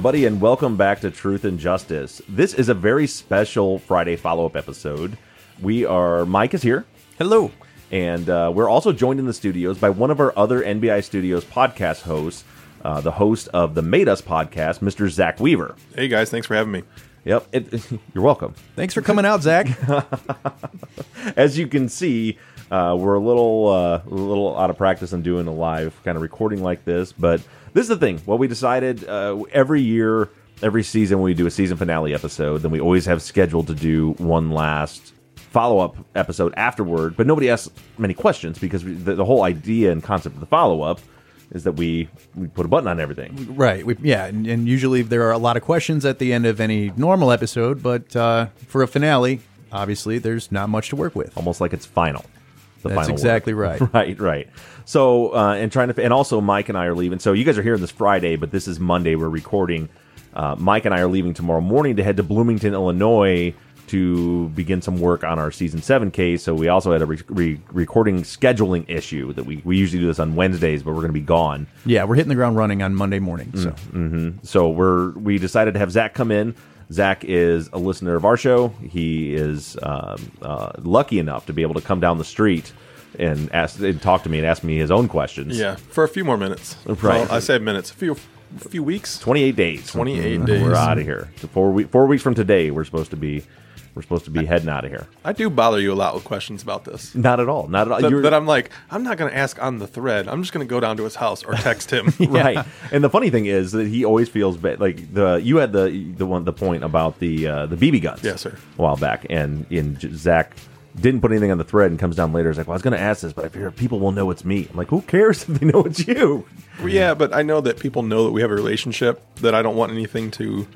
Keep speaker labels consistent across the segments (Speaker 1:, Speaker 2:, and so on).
Speaker 1: Everybody, and welcome back to Truth and Justice. This is a very special Friday follow up episode. We are, Mike is here.
Speaker 2: Hello.
Speaker 1: And uh, we're also joined in the studios by one of our other NBI Studios podcast hosts, uh, the host of the Made Us podcast, Mr. Zaq Weaver.
Speaker 3: Hey guys, thanks for having me.
Speaker 1: Yep, it, you're welcome.
Speaker 2: Thanks for coming out, Zaq.
Speaker 1: As you can see, uh, we're a little uh, a little out of practice on doing a live kind of recording like this, but this is the thing. What we decided uh, every year, every season, when we do a season finale episode, then we always have scheduled to do one last follow up episode afterward. But nobody asks many questions because we, the, the whole idea and concept of the follow up is that we we put a button on everything.
Speaker 2: right. We, yeah, and, and usually there are a lot of questions at the end of any normal episode, but uh, for a finale, obviously, there's not much to work with.
Speaker 1: almost like it's final. The
Speaker 2: That's
Speaker 1: final
Speaker 2: exactly
Speaker 1: word.
Speaker 2: right.
Speaker 1: right, right. So, uh, and trying to, and also Mike and I are leaving. So you guys are hearing this Friday, but this is Monday. We're recording. Uh, Mike and I are leaving tomorrow morning to head to Bloomington, Illinois, to begin some work on our season seven case. So we also had a re- re- recording scheduling issue that we we usually do this on Wednesdays, but we're going to be gone.
Speaker 2: Yeah, we're hitting the ground running on Monday morning. So
Speaker 1: So we're we decided to have Zaq come in. Zaq is a listener of our show. He is um, uh, lucky enough to be able to come down the street and ask and talk to me and ask me his own questions.
Speaker 3: Yeah, for a few more minutes.
Speaker 1: Right.
Speaker 3: Well, I say minutes. A few, a few weeks.
Speaker 1: twenty eight days.
Speaker 3: 28
Speaker 1: Mhm.
Speaker 3: days.
Speaker 1: We're out of here. So four we- four weeks from today, we're supposed to be we're supposed to be heading out of here.
Speaker 3: I do bother you a lot with questions about this.
Speaker 1: Not at all. Not at all.
Speaker 3: That,
Speaker 1: You're-
Speaker 3: that I'm like, I'm not going to ask on the thread. I'm just going to go down to his house or text him.
Speaker 1: right. And the funny thing is that he always feels bad. Like the you had the the one the point about the uh, the BB guns.
Speaker 3: Yes, sir.
Speaker 1: A while back, and in Zaq didn't put anything on the thread and comes down later. He's like, "Well, I was going to ask this, but I figure people will know it's me." I'm like, "Who cares if they know it's you?"
Speaker 3: Well, yeah, but I know that people know that we have a relationship. That I don't want anything to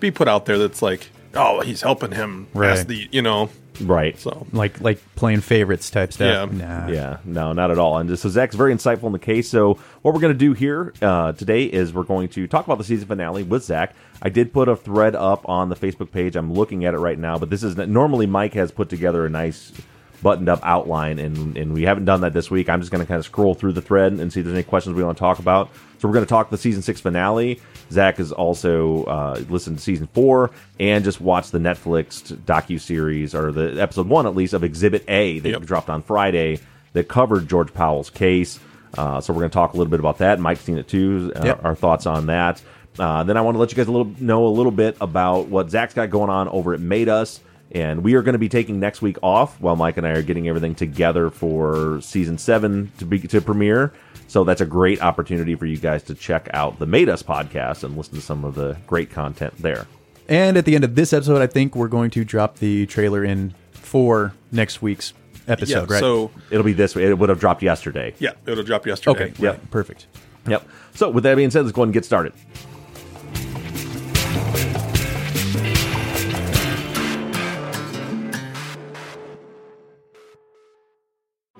Speaker 3: be put out there that's like, oh, he's helping him.
Speaker 2: Right.
Speaker 3: Ask the, you know.
Speaker 1: Right.
Speaker 3: So
Speaker 2: like like playing favorites type stuff.
Speaker 3: Yeah.
Speaker 2: Nah.
Speaker 1: Yeah, no, not at all. And just, so Zaq's very insightful in the case. So what we're going to do here uh, today is we're going to talk about the season finale with Zaq. I did put a thread up on the Facebook page. I'm looking at it right now, but this is normally Mike has put together a nice buttoned up outline, and and we haven't done that this week. I'm just going to kind of scroll through the thread and see if there's any questions we want to talk about. So we're going to talk the season six finale. Zaq has also uh, listened to season four and just watched the Netflix docu series or the episode one at least of Exhibit A that
Speaker 3: Yep.
Speaker 1: dropped on Friday that covered George Powell's case. Uh, so we're going to talk a little bit about that. Mike's seen it too. Uh,
Speaker 2: Yep.
Speaker 1: Our thoughts on that. Uh, then I want to let you guys a little know a little bit about what Zaq's got going on over at Made Us. And we are going to be taking next week off while Mike and I are getting everything together for season seven to be to premiere. So that's a great opportunity for you guys to check out the Made Us podcast and listen to some of the great content there.
Speaker 2: And at the end of this episode, I think we're going to drop the trailer in for next week's
Speaker 3: yeah.
Speaker 2: episode, right?
Speaker 3: So
Speaker 1: It'll be this. It would have dropped yesterday.
Speaker 3: yeah, it'll drop yesterday.
Speaker 2: okay,
Speaker 1: Yep.
Speaker 2: right, perfect.
Speaker 1: Yep. So with that being said, let's go ahead and get started.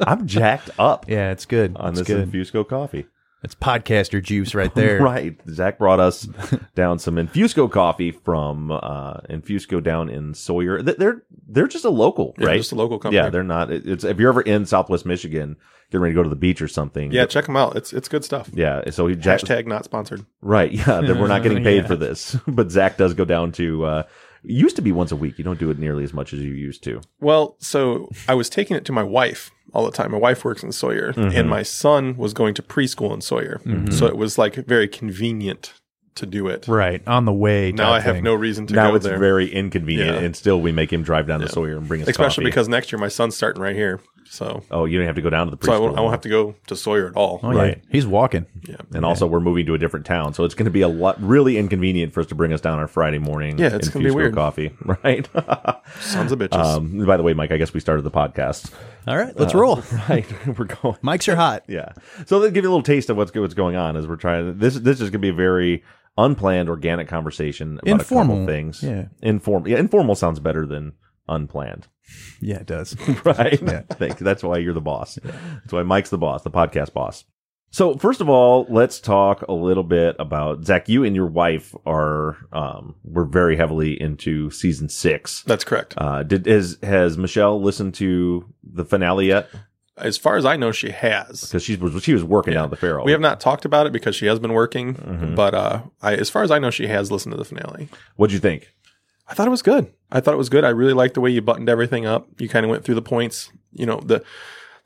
Speaker 1: I'm jacked up
Speaker 2: Yeah, it's good.
Speaker 1: on
Speaker 2: it's
Speaker 1: this
Speaker 2: good.
Speaker 1: Infusco coffee.
Speaker 2: It's podcaster juice right there.
Speaker 1: Right. Zaq brought us down some Infusco coffee from uh, Infusco down in Sawyer. Th- They're they're just a local,
Speaker 3: Yeah,
Speaker 1: right?
Speaker 3: just a local company.
Speaker 1: Yeah, they're not. it- It's if you're ever in Southwest Michigan, getting ready to go to the beach or something.
Speaker 3: Yeah, check them out. It's it's good stuff.
Speaker 1: Yeah, so he Jack,
Speaker 3: Hashtag not sponsored.
Speaker 1: right. Yeah, that we're not getting paid
Speaker 2: Yeah.
Speaker 1: for this, but Zaq does go down to. Uh, used to be once a week. You don't do it nearly as much as you used to.
Speaker 3: Well, so I was taking it to my wife all the time. My wife works in Sawyer, and mm-hmm. my son was going to preschool in Sawyer, mm-hmm. so it was like very convenient to do it.
Speaker 2: Right on the way.
Speaker 3: Now I have
Speaker 2: thing.
Speaker 3: no reason to
Speaker 1: now
Speaker 3: go
Speaker 1: it's
Speaker 3: there.
Speaker 1: very inconvenient,
Speaker 3: Yeah.
Speaker 1: and still we make him drive down to Sawyer and bring us
Speaker 3: especially
Speaker 1: coffee.
Speaker 3: because next year my son's starting right here, so
Speaker 1: oh, you don't have to go down to the preschool.
Speaker 3: so I won't, I won't have to go to Sawyer at all.
Speaker 2: Oh, yeah.
Speaker 1: Right.
Speaker 2: He's walking.
Speaker 3: Yeah,
Speaker 1: And also, we're moving to a different town, so it's going to be a lot really inconvenient for us to bring us down on Friday morning.
Speaker 3: Yeah, it's
Speaker 1: in
Speaker 3: gonna be
Speaker 1: Fusco
Speaker 3: weird.
Speaker 1: Coffee, right?
Speaker 3: sons of bitches.
Speaker 1: um, by the way, Mike, I guess we started the podcast.
Speaker 2: All right, let's roll.
Speaker 1: Right, we're going.
Speaker 2: Mics are hot.
Speaker 1: Yeah, so they'll give you a little taste of what's what's going on as we're trying. This this is going to be a very unplanned, organic conversation about a
Speaker 2: Informal,
Speaker 1: couple things.
Speaker 2: yeah.
Speaker 1: informal. Yeah, informal sounds better than unplanned.
Speaker 2: Yeah, it does.
Speaker 1: right? Thank you. That's why you're the boss. That's why Mike's the boss, the podcast boss. So first of all, let's talk a little bit about Zaq. You and your wife are um, we're very heavily into season six.
Speaker 3: That's correct.
Speaker 1: Uh, did has has Michelle listened to the finale yet?
Speaker 3: As far as I know, she has.
Speaker 1: Because she was she was working
Speaker 3: Yeah.
Speaker 1: down at the Pharaoh.
Speaker 3: We have not talked about it because she has been working,
Speaker 1: Mhm.
Speaker 3: but uh, I, as far as I know, she has listened to the finale.
Speaker 1: What'd you think?
Speaker 3: I thought it was good. I thought it was good. I really liked the way you buttoned everything up. You kind of went through the points, you know, the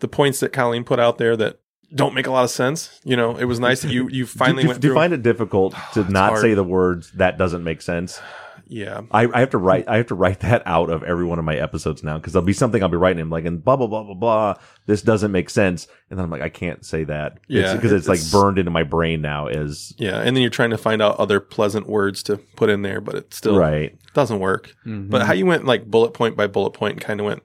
Speaker 3: the points that Colleen put out there that don't make a lot of sense. You know, it was nice that you you finally
Speaker 1: do, do,
Speaker 3: went
Speaker 1: do you find it difficult to not
Speaker 3: hard.
Speaker 1: say the words that doesn't make sense?
Speaker 3: Yeah,
Speaker 1: I, I have to write I have to write that out of every one of my episodes now because there'll be something I'll be writing him like and blah blah blah blah blah. This doesn't make sense, and then I'm like I can't say that.
Speaker 3: Yeah,
Speaker 1: because it's, like
Speaker 3: it's-
Speaker 1: burned into my brain now Is
Speaker 3: yeah, and then you're trying to find out other pleasant words to put in there, but it still
Speaker 1: right.
Speaker 3: doesn't work. But how you went like bullet point by bullet point and kind of went,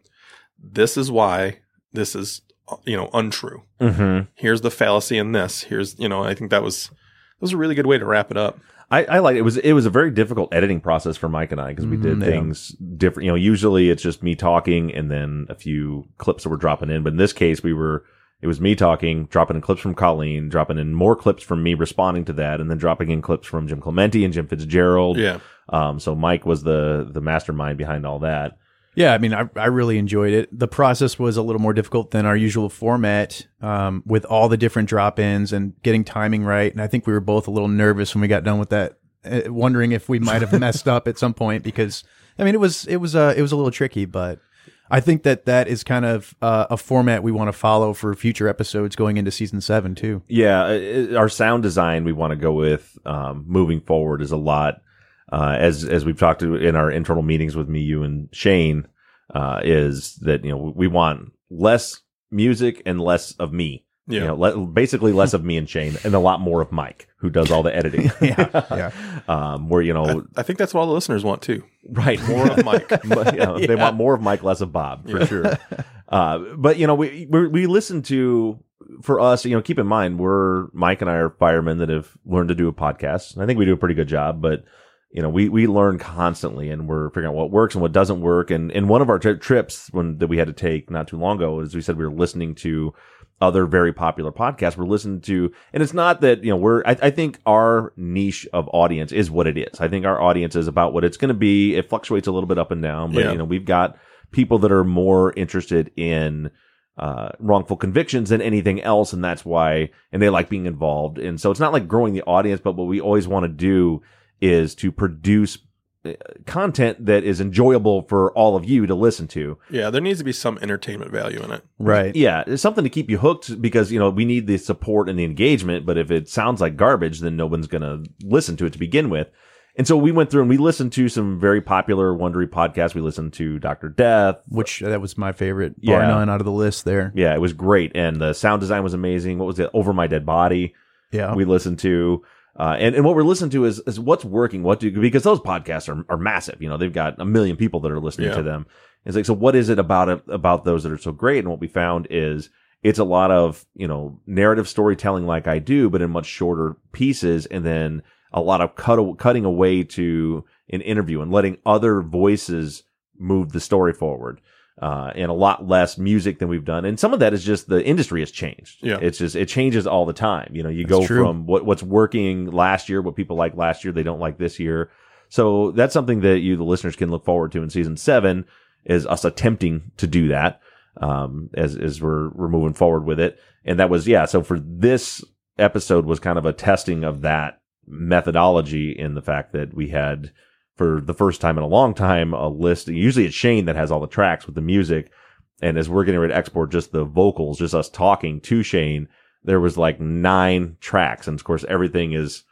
Speaker 3: this is why this is you know untrue.
Speaker 1: Mm-hmm.
Speaker 3: Here's the fallacy in this. Here's you know I think that was that was a really good way to wrap it up.
Speaker 1: I, I like it was it was a very difficult editing process for Mike and I because we did
Speaker 2: Mhm, yeah.
Speaker 1: things different. You know, usually it's just me talking and then a few clips that we're dropping in, but in this case we were. It was me talking, dropping in clips from Colleen, dropping in more clips from me responding to that, and then dropping in clips from Jim Clementi and Jim Fitzgerald.
Speaker 3: Yeah.
Speaker 1: Um, so Mike was the the mastermind behind all that.
Speaker 2: Yeah, I mean, I, I really enjoyed it. The process was a little more difficult than our usual format um, with all the different drop ins and getting timing right. And I think we were both a little nervous when we got done with that, uh, wondering if we might have messed up at some point because, I mean, it was it was uh, it was a little tricky, but I think that that is kind of uh, a format we want to follow for future episodes going into season seven too.
Speaker 1: Yeah, our sound design we want to go with um, moving forward is a lot. Uh, as as we've talked to in our internal meetings with me, you and Shane, uh, is that you know we want less music and less of me.
Speaker 3: Yeah.
Speaker 1: You know, le- basically less of me and Shane, and a lot more of Mike, who does all the editing.
Speaker 2: Yeah, yeah.
Speaker 1: Um, where you know,
Speaker 3: I think that's what all the listeners want too.
Speaker 1: right, more of Mike. but, you know, They want more of Mike, less of Bob, for sure. Uh, but you know, we we we listen to for us. You know, keep in mind we're Mike and I are firemen that have learned to do a podcast. And I think we do a pretty good job, but. You know, we, we learn constantly and we're figuring out what works and what doesn't work. And, and one of our tri- trips when that we had to take not too long ago is we said we were listening to other very popular podcasts we're listening to. And it's not that, you know, we're, I, I think our niche of audience is what it is. I think our audience is about what it's going to be. It fluctuates a little bit up and down, but
Speaker 3: Yeah.
Speaker 1: you know, we've got people that are more interested in, uh, wrongful convictions than anything else. And that's why, and they like being involved. And so it's not like growing the audience, but what we always want to do is to produce uh, content that is enjoyable for all of you to listen to.
Speaker 3: Yeah, there needs to be some entertainment value in it.
Speaker 2: Right.
Speaker 1: Yeah, it's something to keep you hooked because you know we need the support and the engagement. But if it sounds like garbage, then no one's going to listen to it to begin with. And so we went through and we listened to some very popular Wondery podcasts. We listened to Doctor Death.
Speaker 2: Which that was my favorite, bar
Speaker 1: Yeah.
Speaker 2: none, out of the list there.
Speaker 1: Yeah, it was great, and the sound design was amazing. What was it? Over My Dead Body.
Speaker 2: Yeah.
Speaker 1: we listened to. Uh, and, and what we're listening to is, is what's working, what do, because those podcasts are, are massive. You know, they've got a million people that are listening
Speaker 3: Yeah.
Speaker 1: to them. It's like, so what is it about it, about those that are so great? And what we found is it's a lot of you know narrative storytelling like I do, but in much shorter pieces, and then a lot of cut cutting away to an interview and letting other voices move the story forward. Uh, and a lot less music than we've done. And some of that is just the industry has changed.
Speaker 3: Yeah.
Speaker 1: It's just, it changes all the time. You know, you
Speaker 2: That's
Speaker 1: go
Speaker 2: true.
Speaker 1: from what, what's working last year, what people like last year, they don't like this year. So that's something that you, the listeners, can look forward to in season seven is us attempting to do that. Um, as, as we're, we're moving forward with it. And that was, yeah. So for this episode was kind of a testing of that methodology in the fact that we had, for the first time in a long time, a list. Usually it's Shane that has all the tracks with the music. And as we're getting ready to export just the vocals, just us talking to Shane, there was like nine tracks. And of course, everything is,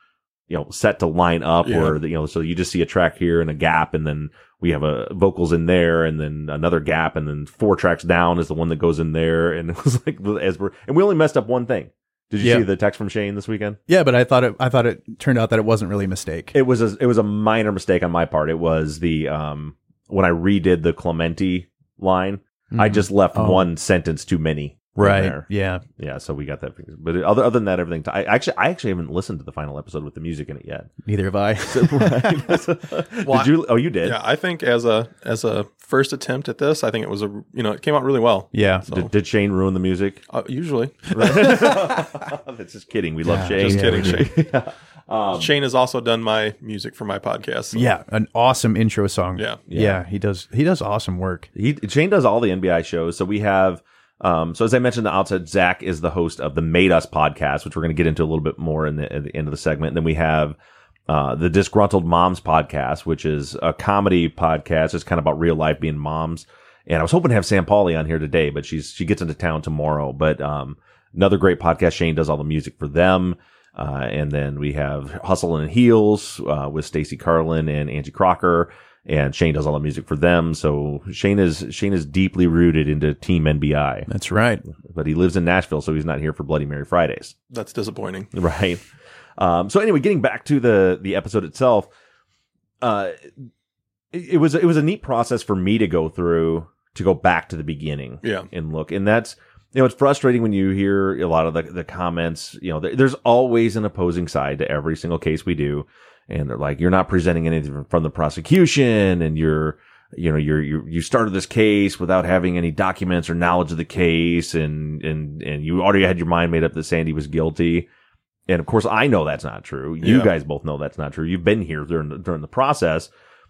Speaker 1: you know, set to line up
Speaker 3: Yeah.
Speaker 1: or, you know, so you just see a track here and a gap and then we have a vocals in there and then another gap and then four tracks down is the one that goes in there. And it was like, as we're, and we only messed up one thing. Did you
Speaker 2: Yeah.
Speaker 1: see the text from Shane this weekend?
Speaker 2: Yeah, but I thought it. I thought it turned out that it wasn't really a mistake.
Speaker 1: It was a it was a minor mistake on my part. It was the um when I redid the Clementi line, I
Speaker 2: Mhm.
Speaker 1: just left
Speaker 2: Oh.
Speaker 1: one sentence too many. In
Speaker 2: right.
Speaker 1: there.
Speaker 2: Yeah.
Speaker 1: Yeah, so we got that. But other other than that, everything. I actually I actually haven't listened to the final episode with the music in it yet.
Speaker 2: Neither have I.
Speaker 3: Well,
Speaker 1: did you? Oh, you did.
Speaker 3: Yeah, I think as a as a first attempt at this, I think it was a you know it came out really well.
Speaker 2: yeah.
Speaker 3: So,
Speaker 1: Did, did Shane ruin the music?
Speaker 3: uh, usually,
Speaker 1: That's just kidding. We love Shane.
Speaker 3: just
Speaker 2: Yeah,
Speaker 3: kidding.
Speaker 2: we
Speaker 3: Shane. Shane has also done my music for my podcast. so-
Speaker 2: Yeah. An awesome intro song.
Speaker 3: Yeah.
Speaker 2: Yeah. He does. He does awesome work.
Speaker 1: He Shane does all the NBI shows. So we have um so as I mentioned the outset, Zaq is the host of the Made Us podcast, which we're gonna get into a little bit more in the at the end of the segment. And then we have uh the Disgruntled Moms podcast, which is a comedy podcast. It's kind of about real life being moms. And I was hoping to have Sam Pauly on here today, but she's she gets into town tomorrow. But um another great podcast. Shane does all the music for them. Uh, and then we have Hustle and Heels uh, with Stacy Carlin and Angie Crocker, and Shane does all the music for them. So Shane is Shane is deeply rooted into Team NBI,
Speaker 2: That's right.
Speaker 1: but he lives in Nashville, so he's not here for Bloody Mary Fridays,
Speaker 3: that's disappointing.
Speaker 1: right? Um, so anyway, getting back to the the episode itself, uh, it, it was it was a neat process for me to go through to go back to the beginning
Speaker 3: Yeah.
Speaker 1: and look. And that's, you know, it's frustrating when you hear a lot of the, the comments, you know, there, there's always an opposing side to every single case we do. And they're like, you're not presenting anything from the prosecution and you're, you know, you're, you you started this case without having any documents or knowledge of the case. And, and, and you already had your mind made up that Sandy was guilty. And of course, I know that's not true. You
Speaker 3: Yeah.
Speaker 1: guys both know that's not true. You've been here during the, during the process.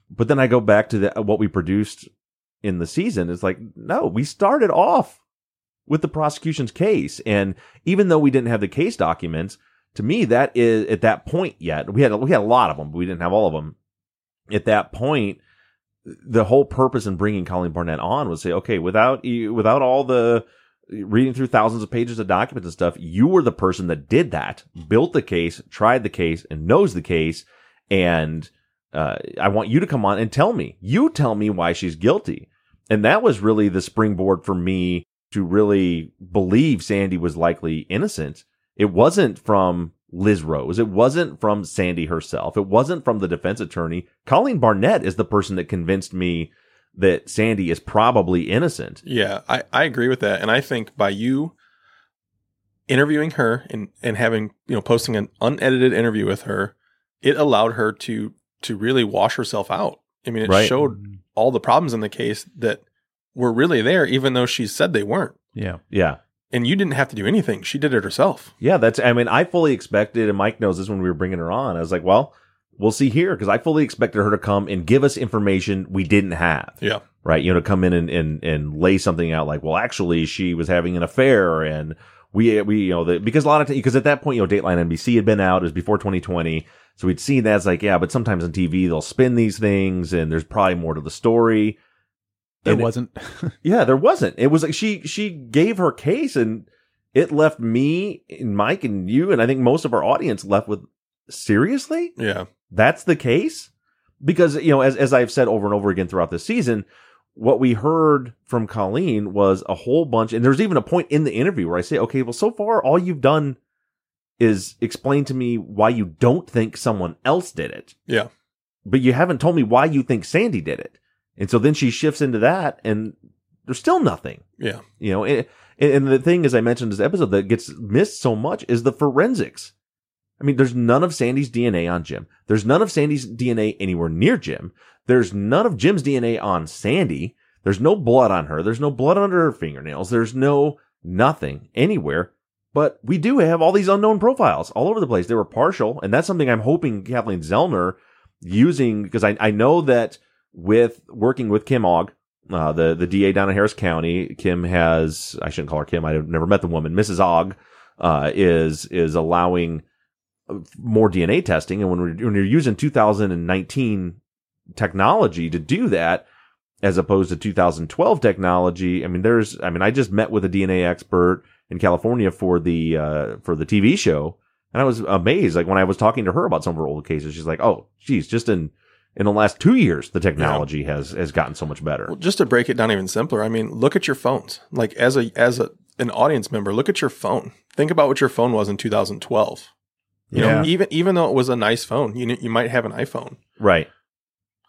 Speaker 1: But then I go back to the, what we produced in the season. It's like, no, we started off with the prosecution's case. And even though we didn't have the case documents, to me, that is at that point yet, we had, we had a lot of them, but we didn't have all of them. At that point, the whole purpose in bringing Colleen Barnett on was say, okay, without without all the reading through thousands of pages of documents and stuff, you were the person that did that, built the case, tried the case, and knows the case. And uh, I want you to come on and tell me. You tell me why she's guilty. And that was really the springboard for me to really believe Sandy was likely innocent. It wasn't from Liz Rose. It wasn't from Sandy herself. It wasn't from the defense attorney. Colleen Barnett is the person that convinced me that Sandy is probably innocent.
Speaker 3: Yeah, I, I agree with that. And I think by you interviewing her and, and having, you know, posting an unedited interview with her, it allowed her to to really wash herself out. I mean, it
Speaker 1: Right.
Speaker 3: showed mm-hmm. all the problems in the case that were really there, even though she said they weren't.
Speaker 2: Yeah.
Speaker 1: Yeah.
Speaker 3: And you didn't have to do anything. She did it herself.
Speaker 1: Yeah, that's. I mean, I fully expected, and Mike knows this when we were bringing her on. I was like, well, we'll see here because I fully expected her to come and give us information we didn't have.
Speaker 3: Yeah.
Speaker 1: Right, you know, to come in and, and and lay something out like, well, actually, she was having an affair, and we we you know the, because a lot of t- because at that point, you know, Dateline NBC had been out. It was before 2020, so we'd seen that. It's like, yeah, but sometimes on TV they'll spin these things, and there's probably more to the story.
Speaker 2: There
Speaker 1: And it-
Speaker 2: wasn't.
Speaker 1: yeah, there wasn't. It was like she she gave her case and it left me and Mike and you and I think most of our audience left with seriously?
Speaker 3: Yeah.
Speaker 1: That's the case? Because you know, as as I've said over and over again throughout this season, what we heard from Colleen was a whole bunch and there's even a point in the interview where I say, "Okay, well so far all you've done is explain to me why you don't think someone else did it."
Speaker 3: Yeah.
Speaker 1: but you haven't told me why you think Sandy did it. And so then she shifts into that and there's still nothing,
Speaker 3: Yeah.
Speaker 1: you know, and, And, the thing, as I mentioned in this episode, that gets missed so much is the forensics. I mean, there's none of Sandy's DNA on Jim. There's none of Sandy's DNA anywhere near Jim. There's none of Jim's DNA on Sandy. There's no blood on her. There's no blood under her fingernails. There's no nothing anywhere. But we do have all these unknown profiles all over the place. They were partial, and that's something I'm hoping Kathleen Zellner using because I, I know that with working with Kim Ogg, uh, the the DA down in Harris County, Kim has I shouldn't call her Kim. I've never met the woman. Mrs. Ogg uh, is is allowing more DNA testing, and when we're, when you're using 2019 technology to do that, as opposed to 2012 technology, I mean, there's I mean, I just met with a DNA expert in California for the uh, for the TV show, and I was amazed. Like when I was talking to her about some of her old cases, she's like, "Oh, geez, just in." In the last two years, the technology yeah. has has gotten so much better.
Speaker 3: Well, just to break it down even simpler, I mean, look at your phones. Like as a as a an audience member, look at your phone. Think about what your phone was in 2012. You yeah. know, even even though it was a nice phone, you you might have an iPhone,
Speaker 1: right?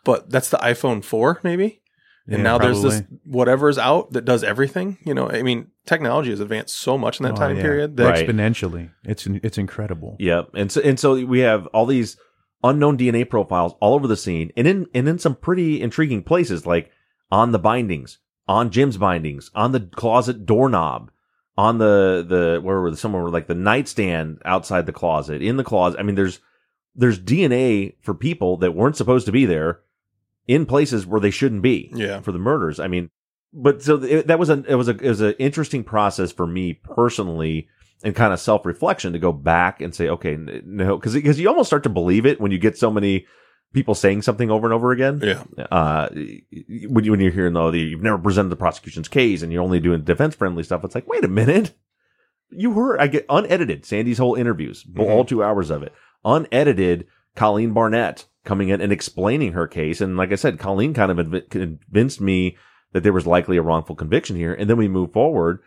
Speaker 3: But that's the iPhone four, maybe. And yeah, now probably. there's this whatever is out that does everything. You know, I mean, technology has advanced so much in that oh, time yeah. period that
Speaker 2: right. exponentially. It's it's incredible.
Speaker 1: Yep. And so and so we have all these unknown DNA profiles all over the scene, and in and in some pretty intriguing places, like on the bindings, on Jim's bindings, on the closet doorknob, on the the where were somewhere like the nightstand outside the closet in the closet. I mean, there's there's DNA for people that weren't supposed to be there in places where they shouldn't be.
Speaker 3: Yeah,
Speaker 1: for the murders. I mean, but so it, that was a it was a it was an interesting process for me personally and kind of self reflection to go back and say, okay, no, because because you almost start to believe it when you get so many people saying something over and over again.
Speaker 3: Yeah.
Speaker 1: Uh, when you when you're hearing though you've never presented the prosecution's case and you're only doing defense friendly stuff, it's like, wait a minute, you heard I get unedited Sandy's whole interviews, mm-hmm. all two hours of it, unedited. Colleen Barnett coming in and explaining her case, and like I said, Colleen kind of convinced me that there was likely a wrongful conviction here, and then we move forward.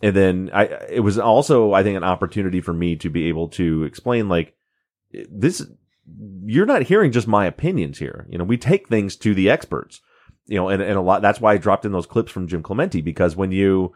Speaker 1: And then I, it was also, I think, an opportunity for me to be able to explain, like, this you're not hearing just my opinions here. You know, we take things to the experts, you know, and, and a lot, that's why I dropped in those clips from Jim Clementi because when you,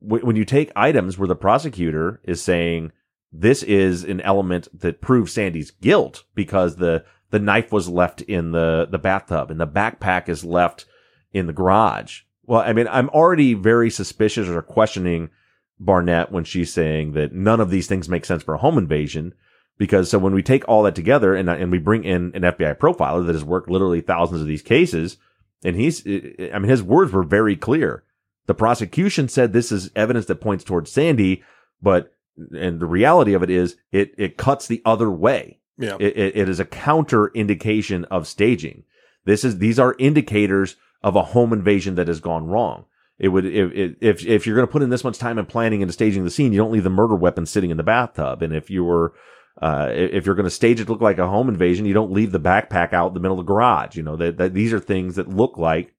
Speaker 1: when you take items where the prosecutor is saying this is an element that proves Sandy's guilt because the, the knife was left in the, the bathtub and the backpack is left in the garage. Well, I mean, I'm already very suspicious or questioning Barnett when she's saying that none of these things make sense for a home invasion because so when we take all that together and, and we bring in an FBI profiler that has worked literally thousands of these cases, and he's, I mean, his words were very clear. The prosecution said this is evidence that points towards Sandy, but, and the reality of it is it, it cuts the other way.
Speaker 3: Yeah.
Speaker 1: It, it, it is a counter indication of staging. This is, these are indicators of a home invasion that has gone wrong. It would if if if you're going to put in this much time and planning into staging the scene, you don't leave the murder weapon sitting in the bathtub. And if you were uh, if you're going to stage it to look like a home invasion, you don't leave the backpack out in the middle of the garage. You know, that, that these are things that look like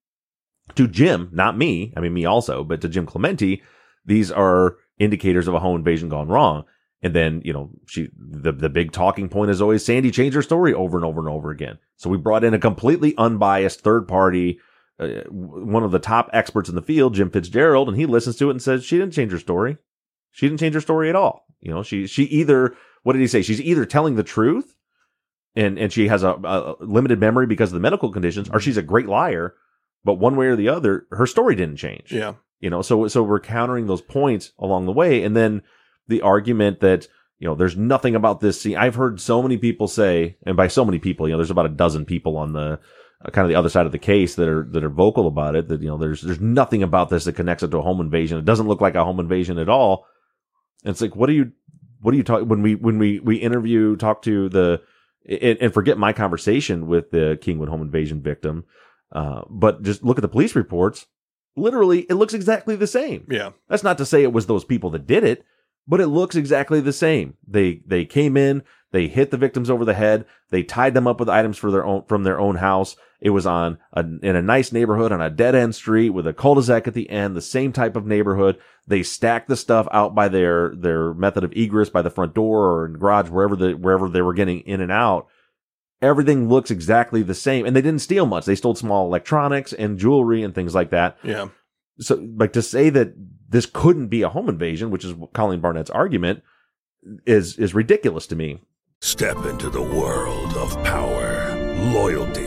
Speaker 1: to Jim, not me. I mean, me also, but to Jim Clementi, these are indicators of a home invasion gone wrong. And then, you know, she, the, the big talking point is always Sandy changed her story over and over and over again. So we brought in a completely unbiased third party, uh, one of the top experts in the field, Jim Fitzgerald, and he listens to it and says she didn't change her story. She didn't change her story at all. You know, she, she either what did he say? She's either telling the truth and, and she has a, a limited memory because of the medical conditions, or she's a great liar. But one way or the other, her story didn't change.
Speaker 3: Yeah.
Speaker 1: You know, so, so we're countering those points along the way. And then the argument that, you know, there's nothing about this scene. I've heard so many people say, and by so many people, you know, there's about a dozen people on the, uh, kind of the other side of the case that are that are vocal about it. That you know, there's there's nothing about this that connects it to a home invasion. It doesn't look like a home invasion at all. And it's like, what are you what do you talk when we when we we interview talk to the and, and forget my conversation with the Kingwood home invasion victim, uh, but just look at the police reports. Literally, it looks exactly the same.
Speaker 3: Yeah,
Speaker 1: that's not to say it was those people that did it, but it looks exactly the same. They they came in, they hit the victims over the head. They tied them up with items for their own, from their own house. It was on a, in a nice neighborhood on a dead end street with a cul-de-sac at the end, the same type of neighborhood. They stacked the stuff out by their, their method of egress by the front door or in garage, wherever the, wherever they were getting in and out. Everything looks exactly the same. And they didn't steal much. They stole small electronics and jewelry and things like that.
Speaker 3: Yeah.
Speaker 1: So like to say that this couldn't be a home invasion, which is Colleen Barnett's argument, is is ridiculous to me.
Speaker 4: Step into the world of power, loyalty,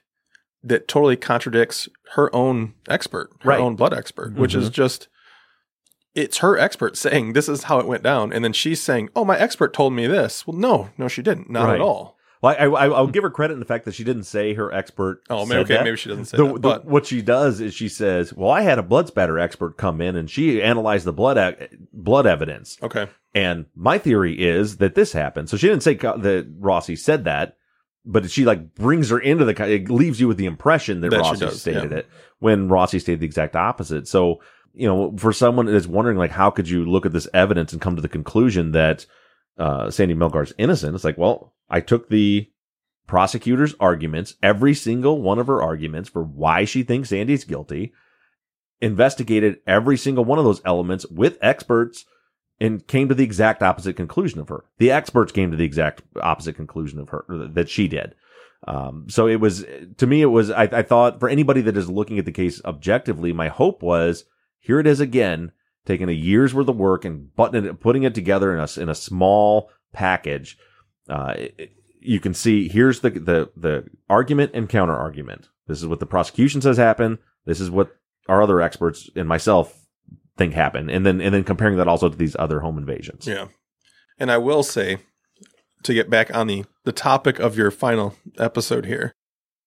Speaker 3: that totally contradicts her own expert, her
Speaker 1: Right.
Speaker 3: own blood expert, which is
Speaker 1: Mhm.
Speaker 3: just it's her expert saying this is how it went down, and then she's saying, "Oh, my expert told me this." Well, no, no, she didn't, not
Speaker 1: Right.
Speaker 3: at all.
Speaker 1: Well, I, I, I'll give her credit in the fact that she didn't say her expert.
Speaker 3: Oh, maybe- okay,
Speaker 1: that.
Speaker 3: maybe she doesn't say
Speaker 1: The-
Speaker 3: that,
Speaker 1: the-
Speaker 3: but-
Speaker 1: what she does is she says, "Well, I had a blood spatter expert come in and she analyzed the blood e- blood evidence."
Speaker 3: Okay,
Speaker 1: And my theory is that this happened. So she didn't say co- that Rossi said that, but she like brings her into the. It leaves you with the impression that,
Speaker 3: That
Speaker 1: Rossi
Speaker 3: does,
Speaker 1: stated
Speaker 3: yeah.
Speaker 1: it when Rossi stated the exact opposite. So you know, for someone that's wondering like, how could you look at this evidence and come to the conclusion that uh, Sandy Melgar's innocent? It's like, well, I took the prosecutor's arguments, every single one of her arguments for why she thinks Sandy's guilty, investigated every single one of those elements with experts and came to the exact opposite conclusion of her. The experts came to the exact opposite conclusion of her that she did. Um, so it was to me, it was I, I thought for anybody that is looking at the case objectively, my hope was here it is again, taking a year's worth of work and buttoning it, putting it together in a in a small package. Uh, it- you can see here's the the the argument and counter argument. This is what the prosecution says happened. This is what our other experts and myself think happened, and then and then comparing that also to these other home invasions.
Speaker 3: yeah. And I will say, to get back on the the topic of your final episode here,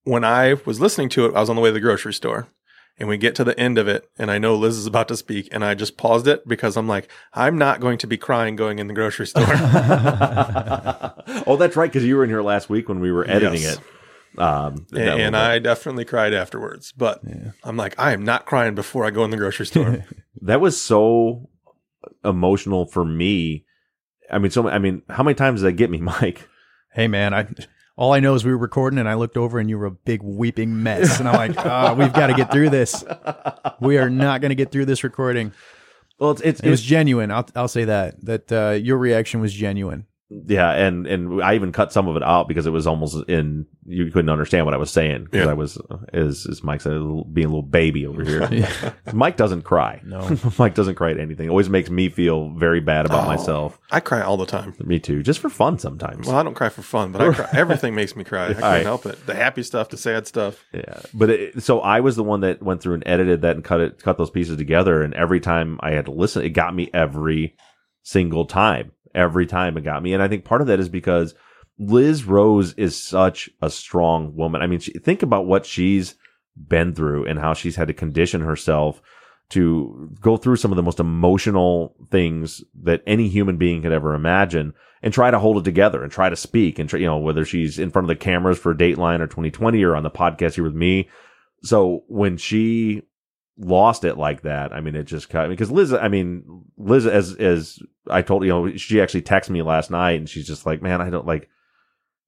Speaker 3: when I was listening to it, I was on the way to the grocery store. And we get to the end of it, and I know Liz is about to speak, and I just paused it because I'm like, I'm not going to be crying going in the grocery store.
Speaker 1: oh, that's right, because you were in here last week when we were editing
Speaker 3: Yes.
Speaker 1: it. Um,
Speaker 3: and, and I definitely cried afterwards. But I'm like, I am not crying before I go in the grocery store.
Speaker 1: that was so emotional for me. I mean, so I mean, how many times did that get me, Mike?
Speaker 2: Hey man, I all I know is we were recording and I looked over and you were a big weeping mess. And I'm like, ah, we've got to get through this. We are not going to get through this recording.
Speaker 1: Well, it's, it's
Speaker 2: it was
Speaker 1: it's-
Speaker 2: genuine. I'll I'll say that that uh, your reaction was genuine.
Speaker 1: Yeah, and and I even cut some of it out because it was almost in you couldn't understand what I was saying because
Speaker 3: Yeah.
Speaker 1: I was as as Mike said being a little baby over here. Mike doesn't cry.
Speaker 2: No.
Speaker 1: Mike doesn't cry at anything. It always makes me feel very bad about
Speaker 3: Oh,
Speaker 1: myself.
Speaker 3: I cry all the time.
Speaker 1: Me too, just for fun sometimes.
Speaker 3: Well, I don't cry for fun, but I cry. everything makes me cry. I can't
Speaker 1: All right.
Speaker 3: help it. The happy stuff, the sad stuff.
Speaker 1: Yeah, but it, so I was the one that went through and edited that and cut it, cut those pieces together. And every time I had to listen, it got me every single time. Every time it got me, and I think part of that is because Liz Rose is such a strong woman. I mean, she, think about what she's been through and how she's had to condition herself to go through some of the most emotional things that any human being could ever imagine and try to hold it together and try to speak and try, you know, whether she's in front of the cameras for Dateline or 2020 or on the podcast here with me. So when she lost it like that, I mean, it just cut because Liz, I mean, Liz, as, as I told you know, she actually texted me last night and she's just like, man, I don't like,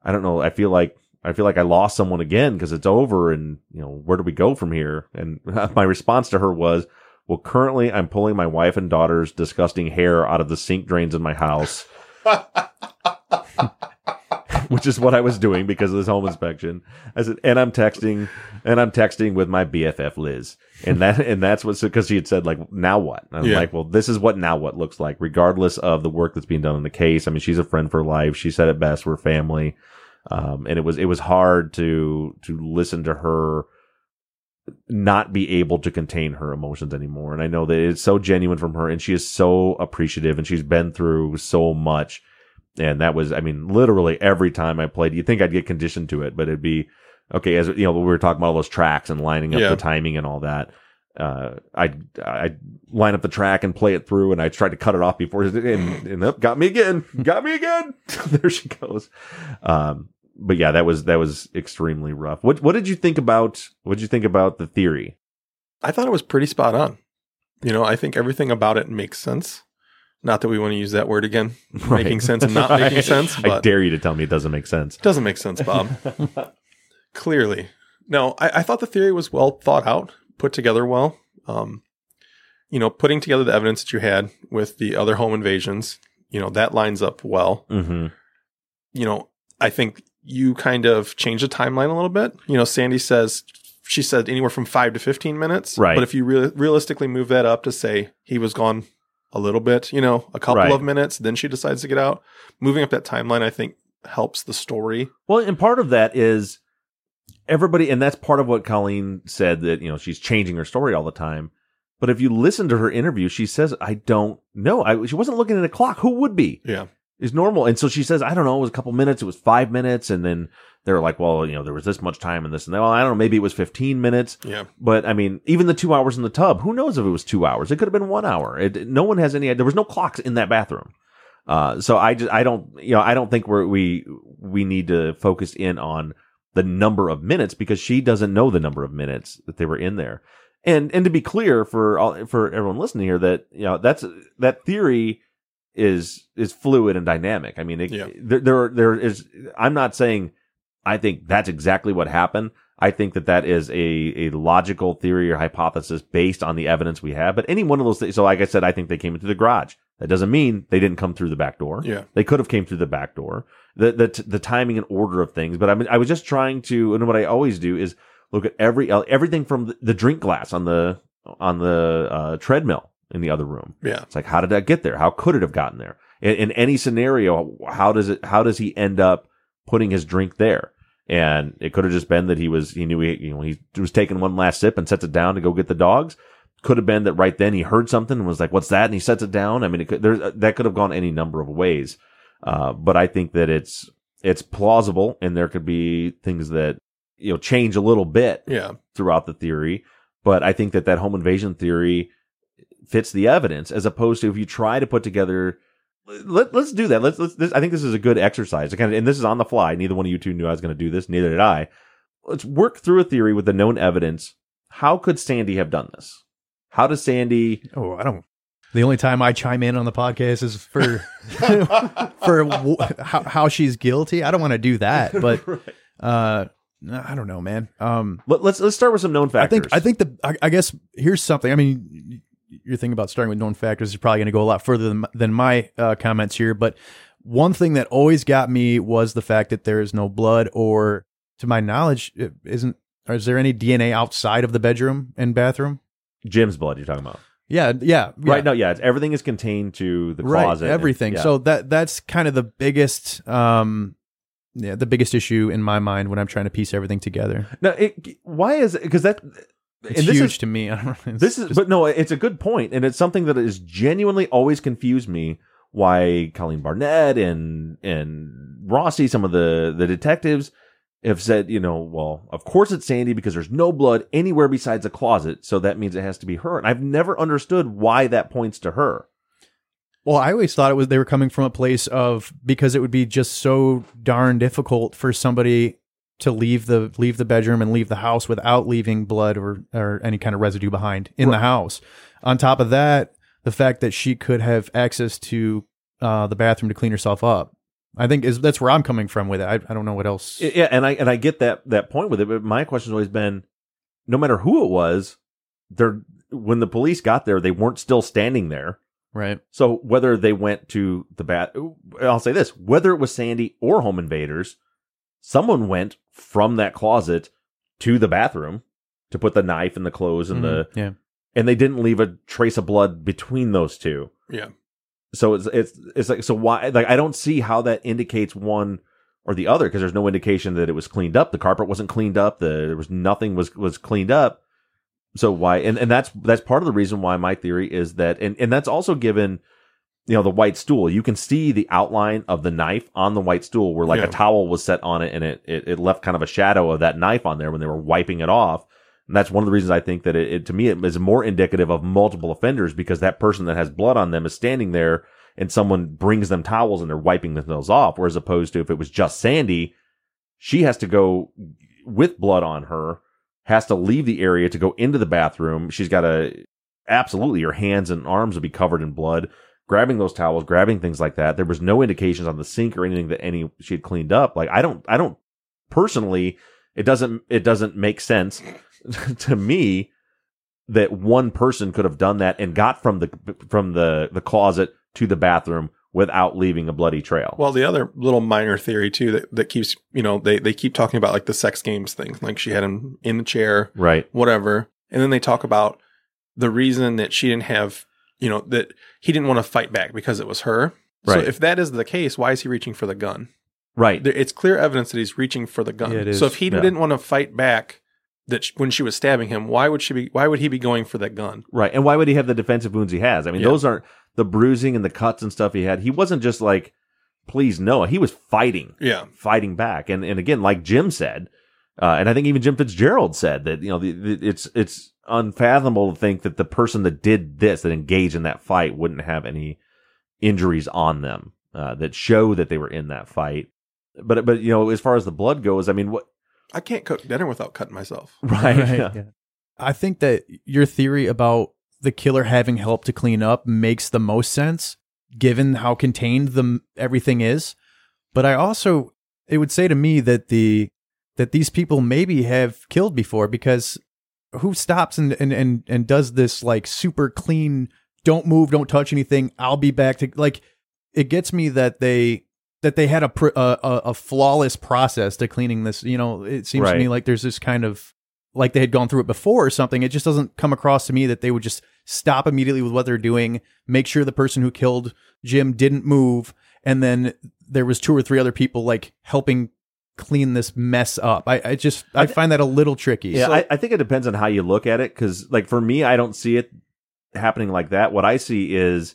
Speaker 1: I don't know. I feel like, I feel like I lost someone again because it's over and, you know, where do we go from here? And my response to her was, well, currently I'm pulling my wife and daughter's disgusting hair out of the sink drains in my house. Which is what I was doing because of this home inspection. I said, and I'm texting, and I'm texting with my BFF Liz, and that, and that's what because she had said like, now what? And I'm
Speaker 3: Yeah.
Speaker 1: like, well, this is what now what looks like, regardless of the work that's being done in the case. I mean, she's a friend for life. She said it best. We're family. um, and it was it was hard to to listen to her not be able to contain her emotions anymore. And I know that it's so genuine from her, and she is so appreciative, and she's been through so much. And that was, I mean, literally every time I played, you'd think I'd get conditioned to it, but it'd be okay. As you know, we were talking about all those tracks and lining up
Speaker 3: Yeah.
Speaker 1: the timing and all that. Uh, I I line up the track and play it through, and I tried to cut it off before, and, and up, got me again, got me again. there she goes. Um, but yeah, that was that was extremely rough. What what did you think about what did you think about the theory?
Speaker 3: I thought it was pretty spot on. You know, I think everything about it makes sense. Not that we want to use that word again,
Speaker 1: Right.
Speaker 3: making sense and not making sense,
Speaker 1: I dare you to tell me it doesn't make sense.
Speaker 3: doesn't make sense, Bob. Clearly. No, I, I thought the theory was well thought out, put together well. Um, you know, putting together the evidence that you had with the other home invasions, you know, that lines up well.
Speaker 1: Mm-hmm.
Speaker 3: You know, I think you kind of changed the timeline a little bit. You know, Sandy says she said anywhere from five to 15 minutes.
Speaker 1: Right.
Speaker 3: But if you real realistically move that up to say he was gone a little bit, you know, a couple
Speaker 1: Right.
Speaker 3: of minutes, then she decides to get out. Moving up that timeline, I think helps the story.
Speaker 1: Well, and part of that is everybody, and that's part of what Colleen said that you know she's changing her story all the time. But if you listen to her interview, she says, "I don't know. I, she wasn't looking at a clock. Who would be?
Speaker 3: Yeah.
Speaker 1: Is normal." And so she says, "I don't know. It was a couple minutes. It was five minutes." And then they're like, "Well, you know, there was this much time and this and that." Well, I don't know. Maybe it was fifteen minutes.
Speaker 3: Yeah.
Speaker 1: But I mean, even the two hours in the tub, who knows if it was two hours? It could have been one hour. It, no one has any. There was no clocks in that bathroom. Uh, so I just I don't you know I don't think we're, we we need to focus in on the number of minutes because she doesn't know the number of minutes that they were in there. And and to be clear for all, for everyone listening here that you know that's that theory is is fluid and dynamic. I mean, it,
Speaker 3: Yeah.
Speaker 1: there there there is. I'm not saying I think that's exactly what happened. I think that that is a, a logical theory or hypothesis based on the evidence we have. But any one of those things. So, like I said, I think they came into the garage. That doesn't mean they didn't come through the back door.
Speaker 3: Yeah.
Speaker 1: They could have came through the back door. The the the timing and order of things. But I mean, I was just trying to, and what I always do is look at every everything from the, the drink glass on the on the uh, treadmill in the other room.
Speaker 3: Yeah.
Speaker 1: It's like, how did that get there? How could it have gotten there? In, in any scenario, how does it? How does he end up putting his drink there? And it could have just been that he was he knew he you know he was taking one last sip and sets it down to go get the dogs. Could have been that right then he heard something and was like, "What's that?" and he sets it down. I mean, it could, there that could have gone any number of ways. Uh, but I think that it's it's plausible, and there could be things that you know change a little bit
Speaker 3: Yeah.
Speaker 1: throughout the theory. But I think that that home invasion theory fits the evidence as opposed to if you try to put together. Let, let's do that. Let's, let's this, I think this is a good exercise. Kind of, and this is on the fly. Neither one of you two knew I was going to do this. Neither did I. Let's work through a theory with the known evidence. How could Sandy have done this? How does Sandy?
Speaker 2: Oh, I don't. The only time I chime in on the podcast is for for w- how, how she's guilty. I don't want to do that, but uh, I don't know, man. Um,
Speaker 1: Let, let's let's start with some known factors.
Speaker 2: I think I think the I, I guess here's something. I mean, your thing about starting with known factors is probably going to go a lot further than than my uh, comments here. But one thing that always got me was the fact that there is no blood, or to my knowledge, it isn't. Or is there any DNA outside of the bedroom and bathroom?
Speaker 1: Jim's blood. You're talking about
Speaker 2: Yeah, yeah,
Speaker 1: right
Speaker 2: yeah.
Speaker 1: now. Yeah, it's, everything is contained to the closet.
Speaker 2: right, everything.
Speaker 1: Yeah.
Speaker 2: So that that's kind of the biggest, um, yeah, the biggest issue in my mind when I'm trying to piece everything together.
Speaker 1: now, it, why is it? Because that
Speaker 2: It's
Speaker 1: and this
Speaker 2: huge
Speaker 1: is-
Speaker 2: to me. I don't know.
Speaker 1: This is,
Speaker 2: just-
Speaker 1: but no, it's a good point, and it's something that has genuinely always confused me. Why Colleen Barnett and and Rossi, some of the the detectives, have said, you know, well, of course it's Sandy because there's no blood anywhere besides a closet, so that means it has to be her. And I've never understood why that points to her.
Speaker 2: Well, I always thought it was they were coming from a place of because it would be just so darn difficult for somebody to leave the leave the bedroom and leave the house without leaving blood or or any kind of residue behind in the house. On top of that, the fact that she could have access to uh, the bathroom to clean herself up, I think is that's where I'm coming from with it. I, I don't know what else.
Speaker 1: Yeah, and I and I get that that point with it, but my question's always been, no matter who it was, they're when the police got there, they weren't still standing there.
Speaker 2: Right.
Speaker 1: So whether they went to the bat, I'll say this: whether it was Sandy or home invaders, someone went from that closet to the bathroom to put the knife and the clothes and the
Speaker 2: Mhm, yeah.
Speaker 1: and they didn't leave a trace of blood between those two.
Speaker 3: Yeah.
Speaker 1: So it's it's it's like so why like I don't see how that indicates one or the other because there's no indication that it was cleaned up. The carpet wasn't cleaned up. The, there was nothing was was cleaned up. So why? And and that's that's part of the reason why my theory is that, and and that's also given. You know the white stool. You can see the outline of the knife on the white stool, where like
Speaker 3: Yeah.
Speaker 1: a towel was set on it, and it, it it left kind of a shadow of that knife on there when they were wiping it off. And that's one of the reasons I think that it, it to me it is more indicative of multiple offenders because that person that has blood on them is standing there and someone brings them towels and they're wiping themselves off. Whereas opposed to if it was just Sandy, she has to go with blood on her, has to leave the area to go into the bathroom. She's got to absolutely her hands and arms will be covered in blood. Grabbing those towels, grabbing things like that. There was no indications on the sink or anything that any she had cleaned up. Like I don't, I don't personally, it doesn't, it doesn't make sense to me that one person could have done that and got from the from the the closet to the bathroom without leaving a bloody trail.
Speaker 3: Well, the other little minor theory too that, that keeps you know they they keep talking about like the sex games thing, like she had him in the chair,
Speaker 1: Right.
Speaker 3: Whatever, and then they talk about the reason that she didn't have, you know, that he didn't want to fight back because it was her. So if that is the case, why is he reaching for the gun?
Speaker 1: Right.
Speaker 3: There, it's clear evidence that he's reaching for the gun.
Speaker 2: Yeah, it is.
Speaker 3: So if he
Speaker 1: Yeah.
Speaker 3: didn't want to fight back, that sh- when she was stabbing him, why would she be? Why would he be going for that gun?
Speaker 1: Right. And why would he have the defensive wounds he has? I mean,
Speaker 3: Yeah.
Speaker 1: those aren't the bruising and the cuts and stuff he had. He wasn't just like, please no. He was fighting.
Speaker 3: Yeah.
Speaker 1: Fighting back. And and again, like Jim said, uh, and I think even Jim Fitzgerald said that, you know, the, the, it's it's unfathomable to think that the person that did this, that engaged in that fight, wouldn't have any injuries on them uh, that show that they were in that fight. But but you know, as far as the blood goes, I mean, what
Speaker 3: I can't cook dinner without cutting myself.
Speaker 1: right?
Speaker 2: Right,
Speaker 1: yeah.
Speaker 2: yeah. I think that your theory about the killer having help to clean up makes the most sense given how contained the everything is. But I also it would say to me that the that these people maybe have killed before because who stops and and and, and does this like super clean don't move don't touch anything I'll be back to like it gets me that they that they had a pr- a, a, a flawless process to cleaning this you know it seems to me like there's this kind of like they had gone through it before or something. It just doesn't come across to me that they would just stop immediately with what they're doing, make sure the person who killed Jim didn't move, and then there was two or three other people like helping clean this mess up. I, I just I find that a little tricky.
Speaker 1: Yeah,
Speaker 2: So-
Speaker 1: I, I think it depends on how you look at it. Because, like, for me, I don't see it happening like that. What I see is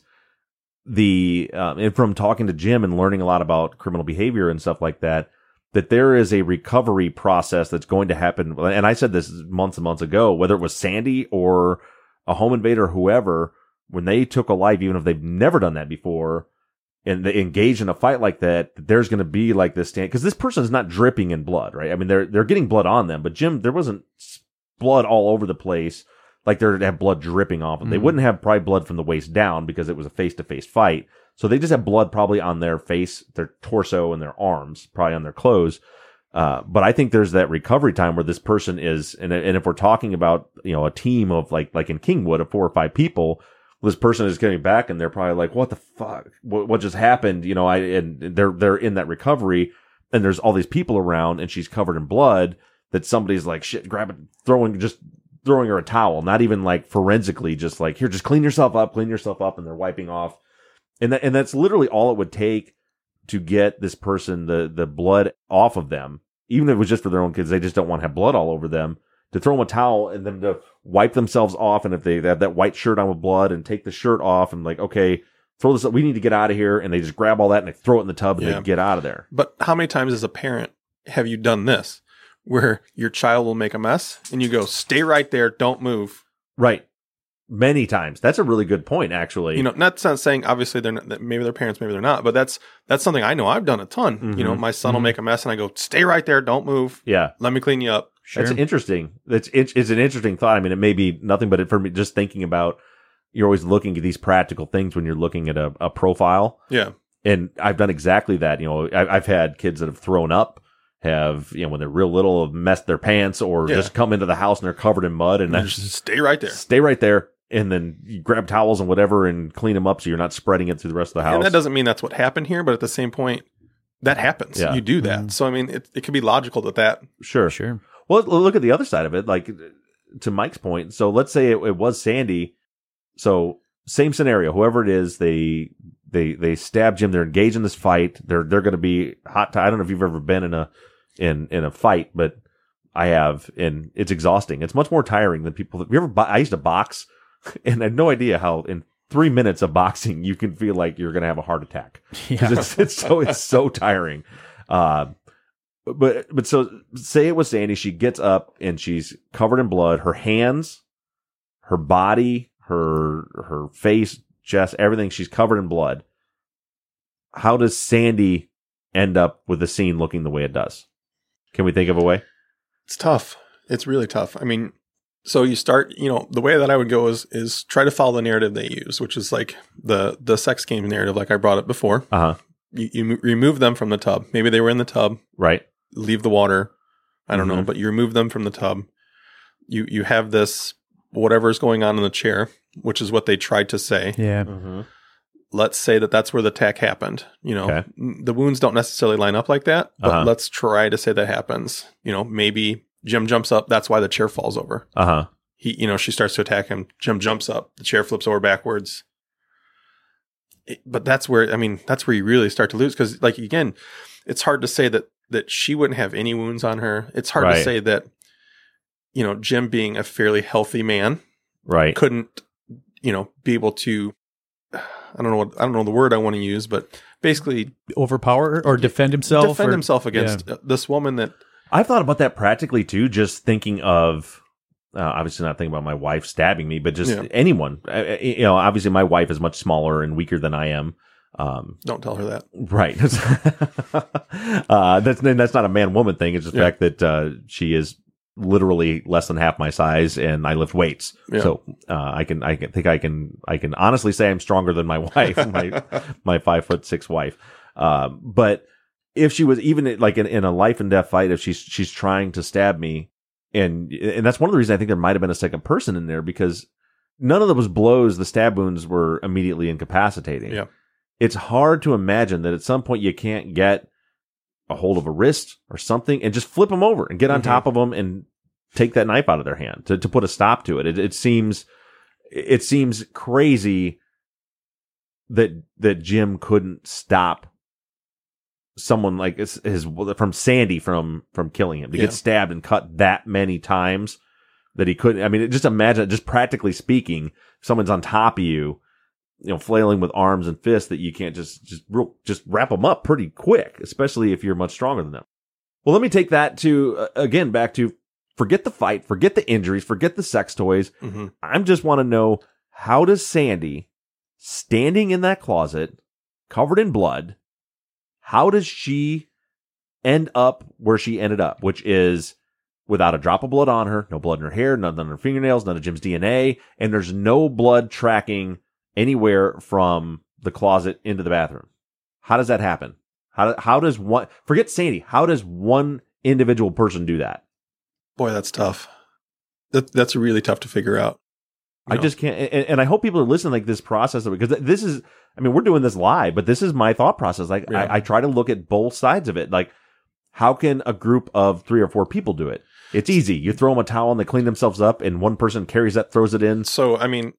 Speaker 1: the um, and from talking to Jim and learning a lot about criminal behavior and stuff like that. That there is a recovery process that's going to happen. And I said this months and months ago, whether it was Sandy or a home invader, or whoever, when they took a life, even if they've never done that before, and they engage in a fight like that, there's going to be like this stand because this person is not dripping in blood, right? I mean, they're they're getting blood on them, but Jim, there wasn't blood all over the place like they're have blood dripping off them. They
Speaker 2: Mhm.
Speaker 1: wouldn't have probably blood from the waist down because it was a face to face fight. So they just have blood probably on their face, their torso, and their arms, probably on their clothes. Uh, but I think there's that recovery time where this person is, and, and if we're talking about, you know, a team of like, like in Kingwood of four or five people, this person is getting back and they're probably like, what the fuck? What, what just happened? You know, I, and they're, they're in that recovery and there's all these people around and she's covered in blood that somebody's like, shit, grab it, throwing, just throwing her a towel, not even like forensically, just like, here, just clean yourself up, clean yourself up. And they're wiping off. And that, and that's literally all it would take to get this person the, the blood off of them. Even if it was just for their own kids, they just don't want to have blood all over them to throw them a towel and them to wipe themselves off. And if they have that white shirt on with blood and take the shirt off and like, okay, throw this, up. we need to get out of here. And they just grab all that and they throw it in the tub and
Speaker 3: Yeah.
Speaker 1: they get out of there.
Speaker 3: But how many times as a parent have you done this where your child will make a mess and you go, stay right there, don't move?
Speaker 1: Right. Many times. That's a really good point, actually.
Speaker 3: You know, not not saying obviously they're not, maybe they're parents, maybe they're not, but that's that's something I know I've done a ton. You know,
Speaker 1: Mhm.
Speaker 3: my son will
Speaker 1: Mhm.
Speaker 3: make a mess and I go, stay right there, don't move.
Speaker 1: Yeah.
Speaker 3: Let me clean you up.
Speaker 1: That's interesting. That's it's, it's an interesting thought. I mean, it may be nothing, but it, for me, just thinking about, you're always looking at these practical things when you're looking at a, a profile.
Speaker 3: Yeah.
Speaker 1: And I've done exactly that. You know, I, I've had kids that have thrown up, have you know when they're real little, have messed their pants, or
Speaker 3: Yeah.
Speaker 1: just come into the house and they're covered in mud, and
Speaker 3: You
Speaker 1: that's
Speaker 3: just stay right there.
Speaker 1: stay right there, and then you grab towels and whatever and clean them up so you're not spreading it through the rest of the house.
Speaker 3: And that doesn't mean that's what happened here, but at the same point, that happens.
Speaker 1: Yeah.
Speaker 3: You do that. Mm-hmm. So I mean, it, it could be logical that that
Speaker 1: Sure.
Speaker 2: Sure.
Speaker 1: Well, look at the other side of it. Like to Mike's point. So let's say it, it was Sandy. So same scenario. Whoever it is, they they they stab Jim. They're engaged in this fight. They're they're going to be hot. I don't know if you've ever been in a in in a fight, but I have, and it's exhausting. It's much more tiring than people. Have you ever? bo- I used to box, and I had no idea how in three minutes of boxing you can feel like you're going to have a heart attack.
Speaker 2: Yeah.
Speaker 1: It's, it's so it's so tiring. Uh, but but so say it was Sandy. She gets up and she's covered in blood. Her hands, her body, her her face, chest, everything. She's covered in blood. How does Sandy end up with the scene looking the way it does? Can we think of a way?
Speaker 3: It's tough. It's really tough. I mean, so you start, you know, the way that I would go is is try to follow the narrative they use, which is like the the sex game narrative, like I brought up before.
Speaker 1: Uh huh.
Speaker 3: You, you remove them from the tub. Maybe they were in the tub,
Speaker 1: Right.
Speaker 3: Leave the water. I don't know,
Speaker 1: Mhm.
Speaker 3: but you remove them from the tub. You you have this whatever is going on in the chair, which is what they tried to say.
Speaker 2: Yeah.
Speaker 1: Mm-hmm.
Speaker 3: Let's say that that's where the attack happened. You know,
Speaker 1: Okay.
Speaker 3: The wounds don't necessarily line up like that, but
Speaker 1: Uh-huh.
Speaker 3: let's try to say that happens. You know, maybe Jim jumps up. That's why the chair falls over.
Speaker 1: Uh huh.
Speaker 3: He, you know, she starts to attack him. Jim jumps up. The chair flips over backwards. It- but that's where I mean, that's where you really start to lose because, like, again, it's hard to say that that she wouldn't have any wounds on her. It's hard
Speaker 1: Right.
Speaker 3: to say that, you know, Jim being a fairly healthy man
Speaker 1: Right.
Speaker 3: couldn't, you know, be able to. I don't know what I don't know the word I want to use, but basically
Speaker 2: Overpower or defend himself.
Speaker 3: defend
Speaker 2: or-
Speaker 3: himself against uh, this woman that
Speaker 1: I've thought about that practically too, just thinking of uh, obviously not thinking about my wife stabbing me, but just
Speaker 3: Yeah.
Speaker 1: anyone. Uh, You know, obviously my wife is much smaller and weaker than I am. Um,
Speaker 3: don't tell her that.
Speaker 1: right. uh, that's that's not a man woman thing. It's the
Speaker 3: Yeah.
Speaker 1: fact that uh, she is literally less than half my size and I lift weights.
Speaker 3: Yeah.
Speaker 1: So uh, I can I can think I can I can honestly say I'm stronger than my wife, my my five foot six wife. Um, but if she was even like in, in a life and death fight, if she's she's trying to stab me, and and that's one of the reasons I think there might have been a second person in there because none of those blows, the stab wounds, were immediately incapacitating.
Speaker 3: Yeah.
Speaker 1: It's hard to imagine that at some point you can't get a hold of a wrist or something and just flip them over and get on
Speaker 3: Mhm.
Speaker 1: top of them and take that knife out of their hand to, to put a stop to it. It, it seems, it seems crazy that, that Jim couldn't stop someone like his, his from Sandy from, from killing him to
Speaker 3: Yeah.
Speaker 1: get stabbed and cut that many times that he couldn't. I mean, just imagine, just practically speaking, someone's on top of you, you know, flailing with arms and fists that you can't just, just real, just wrap them up pretty quick, especially if you're much stronger than them. Well, let me take that to, uh, again, back to forget the fight, forget the injuries, forget the sex toys.
Speaker 3: hmm
Speaker 1: I just want to know how does Sandy, standing in that closet, covered in blood, how does she end up where she ended up, which is without a drop of blood on her, no blood in her hair, none on her fingernails, none of Jim's DNA, and there's no blood tracking anywhere from the closet into the bathroom. How does that happen? How how does one forget Sandy? How does one individual person do that?
Speaker 3: Boy, that's tough. That that's really tough to figure out.
Speaker 1: I
Speaker 3: No.
Speaker 1: just can't, and, and I hope people are listening like this process because this is, I mean, we're doing this live, but this is my thought process. Like,
Speaker 3: Yeah.
Speaker 1: I, I try to look at both sides of it. Like, how can a group of three or four people do it? It's easy. You throw them a towel and they clean themselves up, and one person carries that, throws it in.
Speaker 3: So, I mean,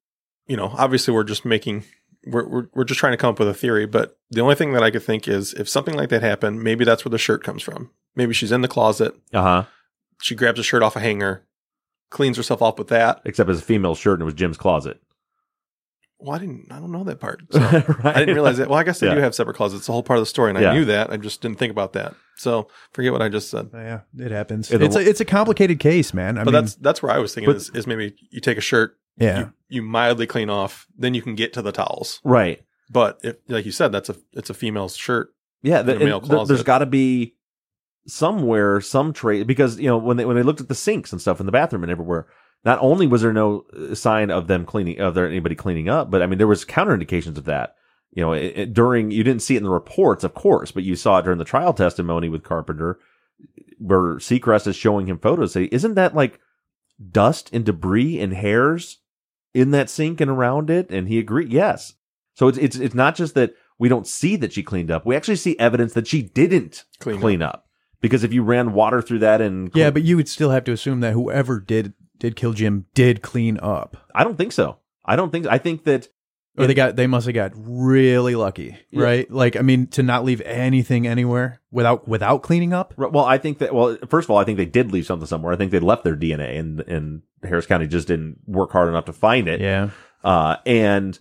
Speaker 3: you know, obviously we're just making we're, we're we're just trying to come up with a theory, but the only thing that I could think is if something like that happened, maybe that's where the shirt comes from. Maybe she's in the closet,
Speaker 1: Uh huh.
Speaker 3: she grabs a shirt off a hanger, cleans herself off with that.
Speaker 1: Except it's a female shirt and it was Jim's closet.
Speaker 3: Well, I didn't I don't know that part. So
Speaker 1: Right?
Speaker 3: I didn't realize that. Well, I guess they
Speaker 1: Yeah.
Speaker 3: do have separate closets. It's a whole part of the story, and
Speaker 1: Yeah.
Speaker 3: I knew that. I just didn't think about that. So forget what I just said.
Speaker 2: Yeah, it happens.
Speaker 1: Yeah, the
Speaker 2: it's a, it's a complicated case, man. I
Speaker 3: but
Speaker 2: mean,
Speaker 3: that's that's where I was thinking
Speaker 1: But-
Speaker 3: is, is maybe you take a shirt,
Speaker 2: yeah,
Speaker 3: you, you mildly clean off, then you can get to the towels.
Speaker 1: Right.
Speaker 3: But if, like you said, that's a it's a female's shirt.
Speaker 1: Yeah, the,
Speaker 3: in a male
Speaker 1: th- there's
Speaker 3: closet.
Speaker 1: got to be somewhere some trace because you know when they when they looked at the sinks and stuff in the bathroom and everywhere, not only was there no uh, sign of them cleaning of there anybody cleaning up, but I mean there was counter indications of that. You know, it, it- during you didn't see it in the reports, of course, but you saw it during the trial testimony with Carpenter, where Seacrest is showing him photos. Say, isn't that like dust and debris and hairs in that sink and around it? And he agreed, yes. So it's it's it's not just that we don't see that she cleaned up. We actually see evidence that she didn't
Speaker 3: Clean
Speaker 1: clean, up. Because if you ran water through that and
Speaker 2: yeah, but you would still have to assume that whoever did did kill Jim did clean up.
Speaker 1: I don't think so. I don't think I think that
Speaker 2: Or they got they must have got really lucky,
Speaker 1: Yeah.
Speaker 2: right? Like I mean, to not leave anything anywhere without without cleaning up.
Speaker 1: Well, I think that. Well, first of all, I think they did leave something somewhere. I think they left their DNA, and and Harris County just didn't work hard enough to find it.
Speaker 2: Yeah.
Speaker 1: Uh, and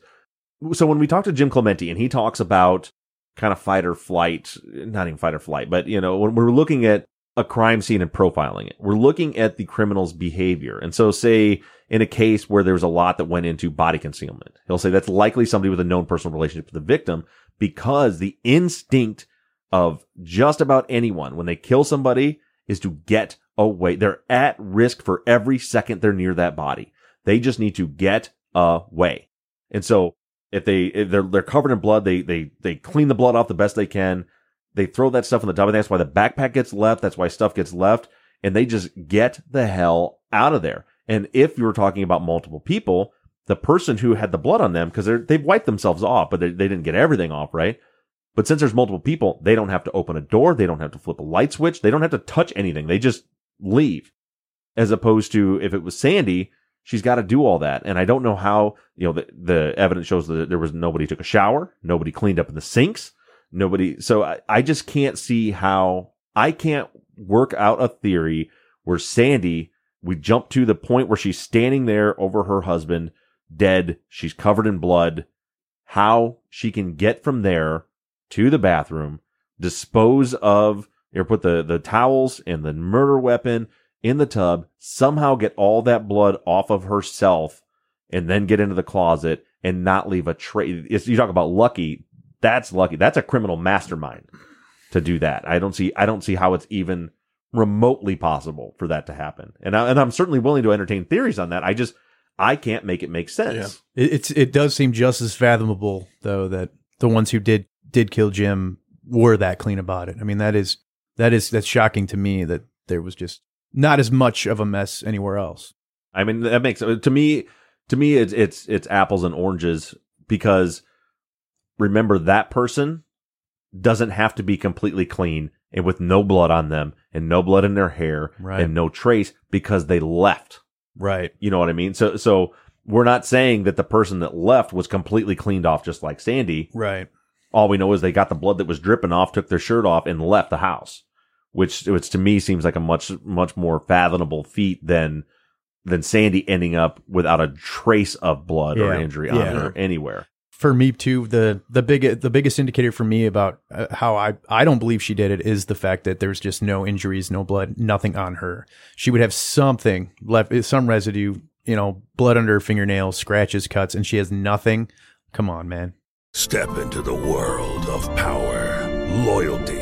Speaker 1: so when we talk to Jim Clemente, and he talks about kind of fight or flight, not even fight or flight, but you know, when we're looking at a crime scene and profiling it, we're looking at the criminal's behavior. And so, say in a case where there's a lot that went into body concealment, he'll say that's likely somebody with a known personal relationship with the victim because the instinct of just about anyone when they kill somebody is to get away. They're at risk for every second they're near that body. They just need to get away. And so if they if they're they're covered in blood, they they they clean the blood off the best they can. They throw that stuff in the top, dump. That's why the backpack gets left. That's why stuff gets left, and they just get the hell out of there. And if you were talking about multiple people, the person who had the blood on them because they've wiped themselves off, but they, they didn't get everything off, right? But since there's multiple people, they don't have to open a door. They don't have to flip a light switch. They don't have to touch anything. They just leave. As opposed to if it was Sandy, she's got to do all that. And I don't know how, you know, the, the evidence shows that there was nobody took a shower. Nobody cleaned up in the sinks. Nobody. So I, I just can't see how I can't work out a theory where Sandy, we jump to the point where she's standing there over her husband, dead. She's covered in blood. How she can get from there to the bathroom, dispose of, or put the, the towels and the murder weapon in the tub, somehow get all that blood off of herself, and then get into the closet and not leave a trace. You talk about lucky. That's lucky. That's a criminal mastermind to do that. I don't see. I don't see how it's even remotely possible for that to happen. And I, and I'm certainly willing to entertain theories on that. I just I can't make it make sense.
Speaker 2: It, it's it does seem just as fathomable though that the ones who did did kill Jim were that clean about it. I mean that is that is that's shocking to me that there was just not as much of a mess anywhere else.
Speaker 1: I mean, that makes to me. To me, it's it's it's apples and oranges because remember that person doesn't have to be completely clean and with no blood on them and no blood in their hair
Speaker 2: Right.
Speaker 1: and no trace because they left.
Speaker 2: Right.
Speaker 1: You know what I mean? So so we're not saying that the person that left was completely cleaned off just like Sandy.
Speaker 2: Right.
Speaker 1: All we know is they got the blood that was dripping off, took their shirt off, and left the house, which which to me seems like a much much more fathomable feat than than Sandy ending up without a trace of blood or injury on
Speaker 2: Yeah.
Speaker 1: her anywhere.
Speaker 2: For me too, the the big the biggest indicator for me about uh, how I I don't believe she did it is the fact that there's just no injuries, no blood, nothing on her. She would have something left, some residue, you know, blood under her fingernails, scratches, cuts, and she has nothing. Come on, man.
Speaker 4: Step into the world of power, loyalty,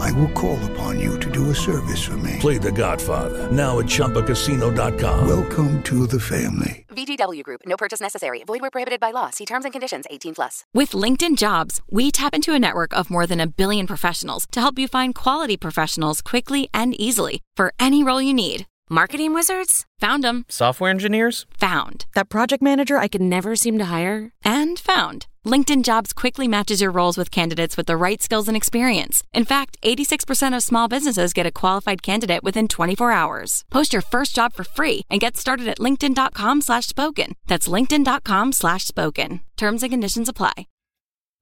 Speaker 5: I will call upon you to do a service for me.
Speaker 4: Play The Godfather now at ChumbaCasino.com.
Speaker 5: Welcome to the family.
Speaker 6: VGW Group. No purchase necessary. Void where prohibited by law. See terms and conditions. 18 plus.
Speaker 7: With LinkedIn Jobs, we tap into a network of more than a billion professionals to help you find quality professionals quickly and easily for any role you need. Marketing wizards? Found them.
Speaker 8: Software engineers?
Speaker 7: Found.
Speaker 8: That project manager I could never seem to hire?
Speaker 7: And found. LinkedIn Jobs quickly matches your roles with candidates with the right skills and experience. In fact, 86% of small businesses get a qualified candidate within 24 hours. Post your first job for free and get started at linkedin.com slash spoken. That's linkedin.com slash spoken. Terms and conditions apply.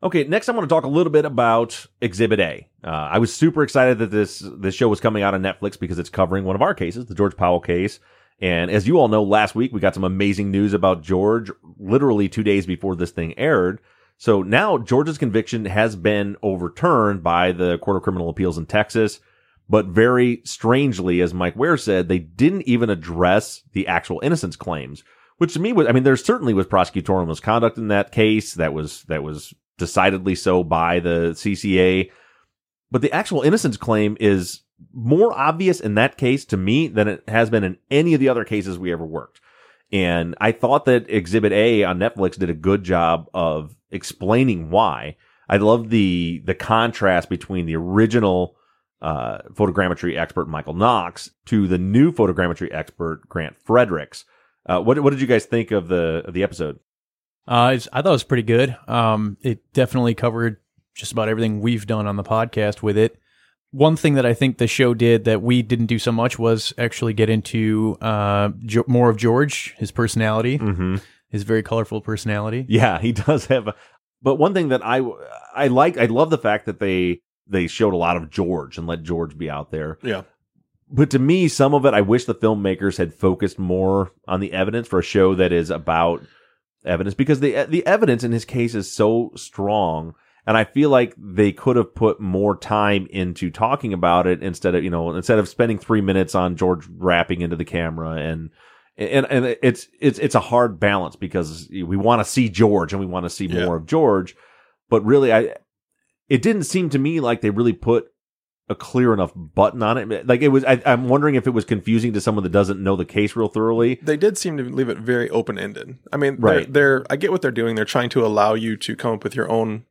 Speaker 1: Okay, next I want to talk a little bit about Exhibit A. Uh, I was super excited that this this show was coming out on Netflix because it's covering one of our cases, the George Powell case. And as you all know, last week we got some amazing news about George, literally two days before this thing aired. So now George's conviction has been overturned by the Court of Criminal Appeals in Texas. But very strangely, as Mike Ware said, they didn't even address the actual innocence claims, which to me was, I mean, there certainly was prosecutorial misconduct in that case. That was, that was decidedly so by the CCA. But the actual innocence claim is more obvious in that case to me than it has been in any of the other cases we ever worked. And I thought that Exhibit A on Netflix did a good job of explaining why. I love the the contrast between the original uh, photogrammetry expert Michael Knox to the new photogrammetry expert Grant Fredericks. Uh, what what did you guys think of the of the episode?
Speaker 2: Uh, I thought it was pretty good. Um, it definitely covered just about everything we've done on the podcast with it. One thing that I think the show did that we didn't do so much was actually get into uh, jo- more of George, his personality,
Speaker 1: mm-hmm.
Speaker 2: His very colorful personality.
Speaker 1: Yeah, he does have. A, but one thing that I I like, I love the fact that they they showed a lot of George and let George be out there.
Speaker 3: Yeah.
Speaker 1: But to me, some of it, I wish the filmmakers had focused more on the evidence for a show that is about evidence because the the evidence in his case is so strong and I feel like they could have put more time into talking about it instead of you know instead of spending three minutes on George rapping into the camera and and and it's it's it's a hard balance because we want to see George and we want to see
Speaker 3: Yeah.
Speaker 1: more of George, but really I it didn't seem to me like they really put a clear enough button on it. Like it was, I, I'm wondering if it was confusing to someone that doesn't know the case real thoroughly.
Speaker 3: They did seem to leave it very open ended. I mean,
Speaker 1: Right.
Speaker 3: They're, they're I get what they're doing. They're trying to allow you to come up with your own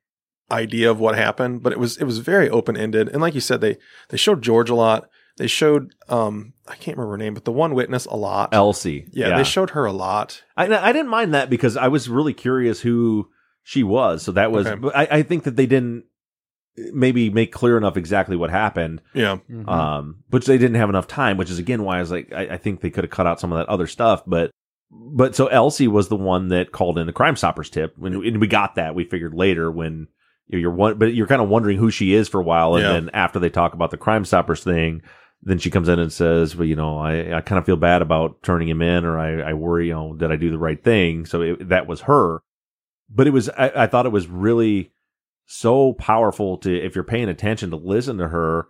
Speaker 3: idea of what happened, but it was it was very open ended. And like you said, they they showed George a lot. They showed um I can't remember her name, but the one witness a lot.
Speaker 1: Elsie,
Speaker 3: Yeah,
Speaker 1: yeah.
Speaker 3: they showed her a lot.
Speaker 1: I, I didn't mind that because I was really curious who she was. So that was,
Speaker 3: Okay.
Speaker 1: but I, I think that they didn't maybe make clear enough exactly what happened.
Speaker 3: Yeah.
Speaker 1: Um, which they didn't have enough time, which is again why I was like, I, I think they could have cut out some of that other stuff. But, but so Elsie was the one that called in the Crime Stoppers tip, and, and we got that. We figured later when you know, you're one, but you're kind of wondering who she is for a while, and
Speaker 3: Yeah.
Speaker 1: then after they talk about the Crime Stoppers thing. Then she comes in and says, "Well, you know, I, I kind of feel bad about turning him in, or I, I worry, you know, did I do the right thing?" So it, that was her, but it was I, I thought it was really so powerful to if you're paying attention to listen to her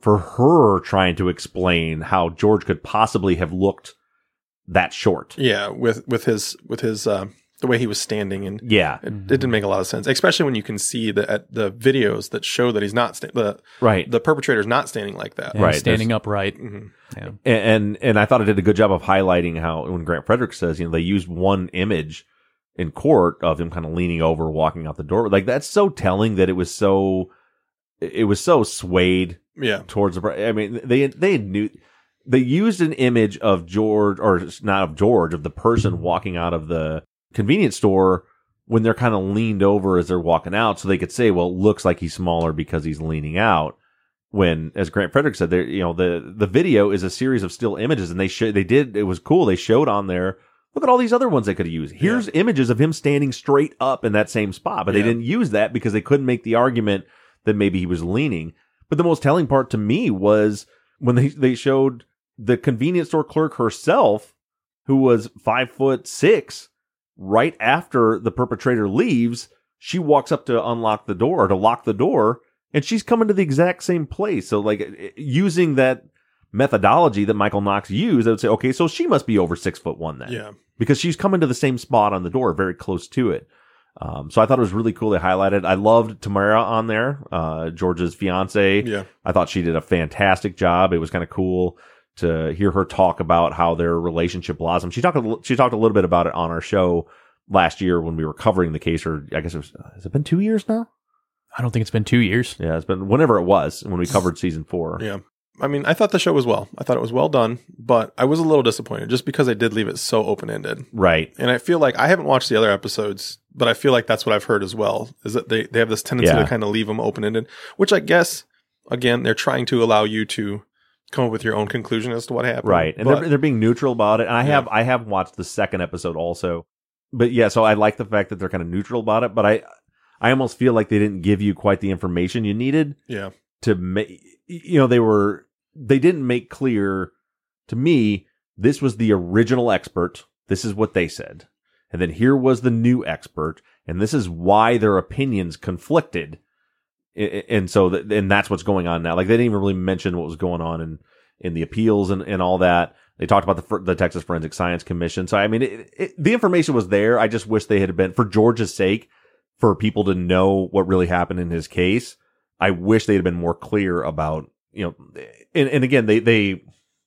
Speaker 1: for her trying to explain how George could possibly have looked that short.
Speaker 3: Yeah, with with his with his uh, the way he was standing and
Speaker 1: Yeah.
Speaker 3: it, it didn't make a lot of sense, especially when you can see the at the videos that show that he's not sta- the
Speaker 1: Right.
Speaker 3: the perpetrator's not standing like that.
Speaker 2: Yeah,
Speaker 1: Right,
Speaker 2: standing
Speaker 1: there's-
Speaker 2: upright.
Speaker 3: Mhm.
Speaker 2: Yeah.
Speaker 1: and, and and I thought it did a good job of highlighting how when Grant Frederick says, you know, they used one image in court of him kind of leaning over, walking out the door. Like that's so telling that it was so it was so swayed
Speaker 3: Yeah.
Speaker 1: towards the. I mean, they they knew they used an image of George or not of George of the person walking out of the convenience store when they're kind of leaned over as they're walking out, so they could say, "Well, it looks like he's smaller because he's leaning out." When, as Grant Frederick said, there, you know, the the video is a series of still images, and they show they did it was cool. They showed on there. Look at all these other ones they could have used. Here's images of him standing straight up in that same spot, but they didn't use that because they couldn't make the argument that maybe he was leaning. But the most telling part to me was when they they showed the convenience store clerk herself, who was five foot six, right after the perpetrator leaves, she walks up to unlock the door to lock the door, and she's coming to the exact same place. So like eh, using that methodology that Michael Knox used, I would say, okay, so she must be over six foot one then
Speaker 3: Yeah.
Speaker 1: because she's coming to the same spot on the door, very close to it. Um, so I thought it was really cool. They highlighted. I loved Tamara on there, uh, George's fiance.
Speaker 3: Yeah.
Speaker 1: I thought she did a fantastic job. It was kind of cool to hear her talk about how their relationship blossomed. She talked. A, she talked a little bit about it on our show last year when we were covering the case. Or I guess it was. Uh, has it been two years now?
Speaker 2: I don't think it's been two years.
Speaker 1: Yeah, it's been whenever it was when we covered season four.
Speaker 3: Yeah. I mean, I thought the show was well. I thought it was well done, but I was a little disappointed just because they did leave it so open ended.
Speaker 1: Right.
Speaker 3: And I feel like I haven't watched the other episodes, but I feel like that's what I've heard as well. Is that they, they have this tendency
Speaker 1: Yeah.
Speaker 3: to kind of leave them open ended, which I guess again they're trying to allow you to come up with your own conclusion as to what happened.
Speaker 1: Right. And
Speaker 3: But-
Speaker 1: they're, they're being neutral about it. And I
Speaker 3: Yeah.
Speaker 1: have I have watched the second episode also. But yeah, so I like the fact that they're kind of neutral about it, but I I almost feel like they didn't give you quite the information you needed
Speaker 3: yeah.
Speaker 1: to make you know they were they didn't make clear to me this was the original expert this is what they said and then here was the new expert and this is why their opinions conflicted and so and that's what's going on now. Like they didn't even really mention what was going on in in the appeals and, and all that. They talked about the the Texas Forensic Science Commission. So I mean it, it, the information was there. I just wish they had been for George's sake for people to know what really happened in his case I wish they'd have been more clear about, you know, and, and again, they, they,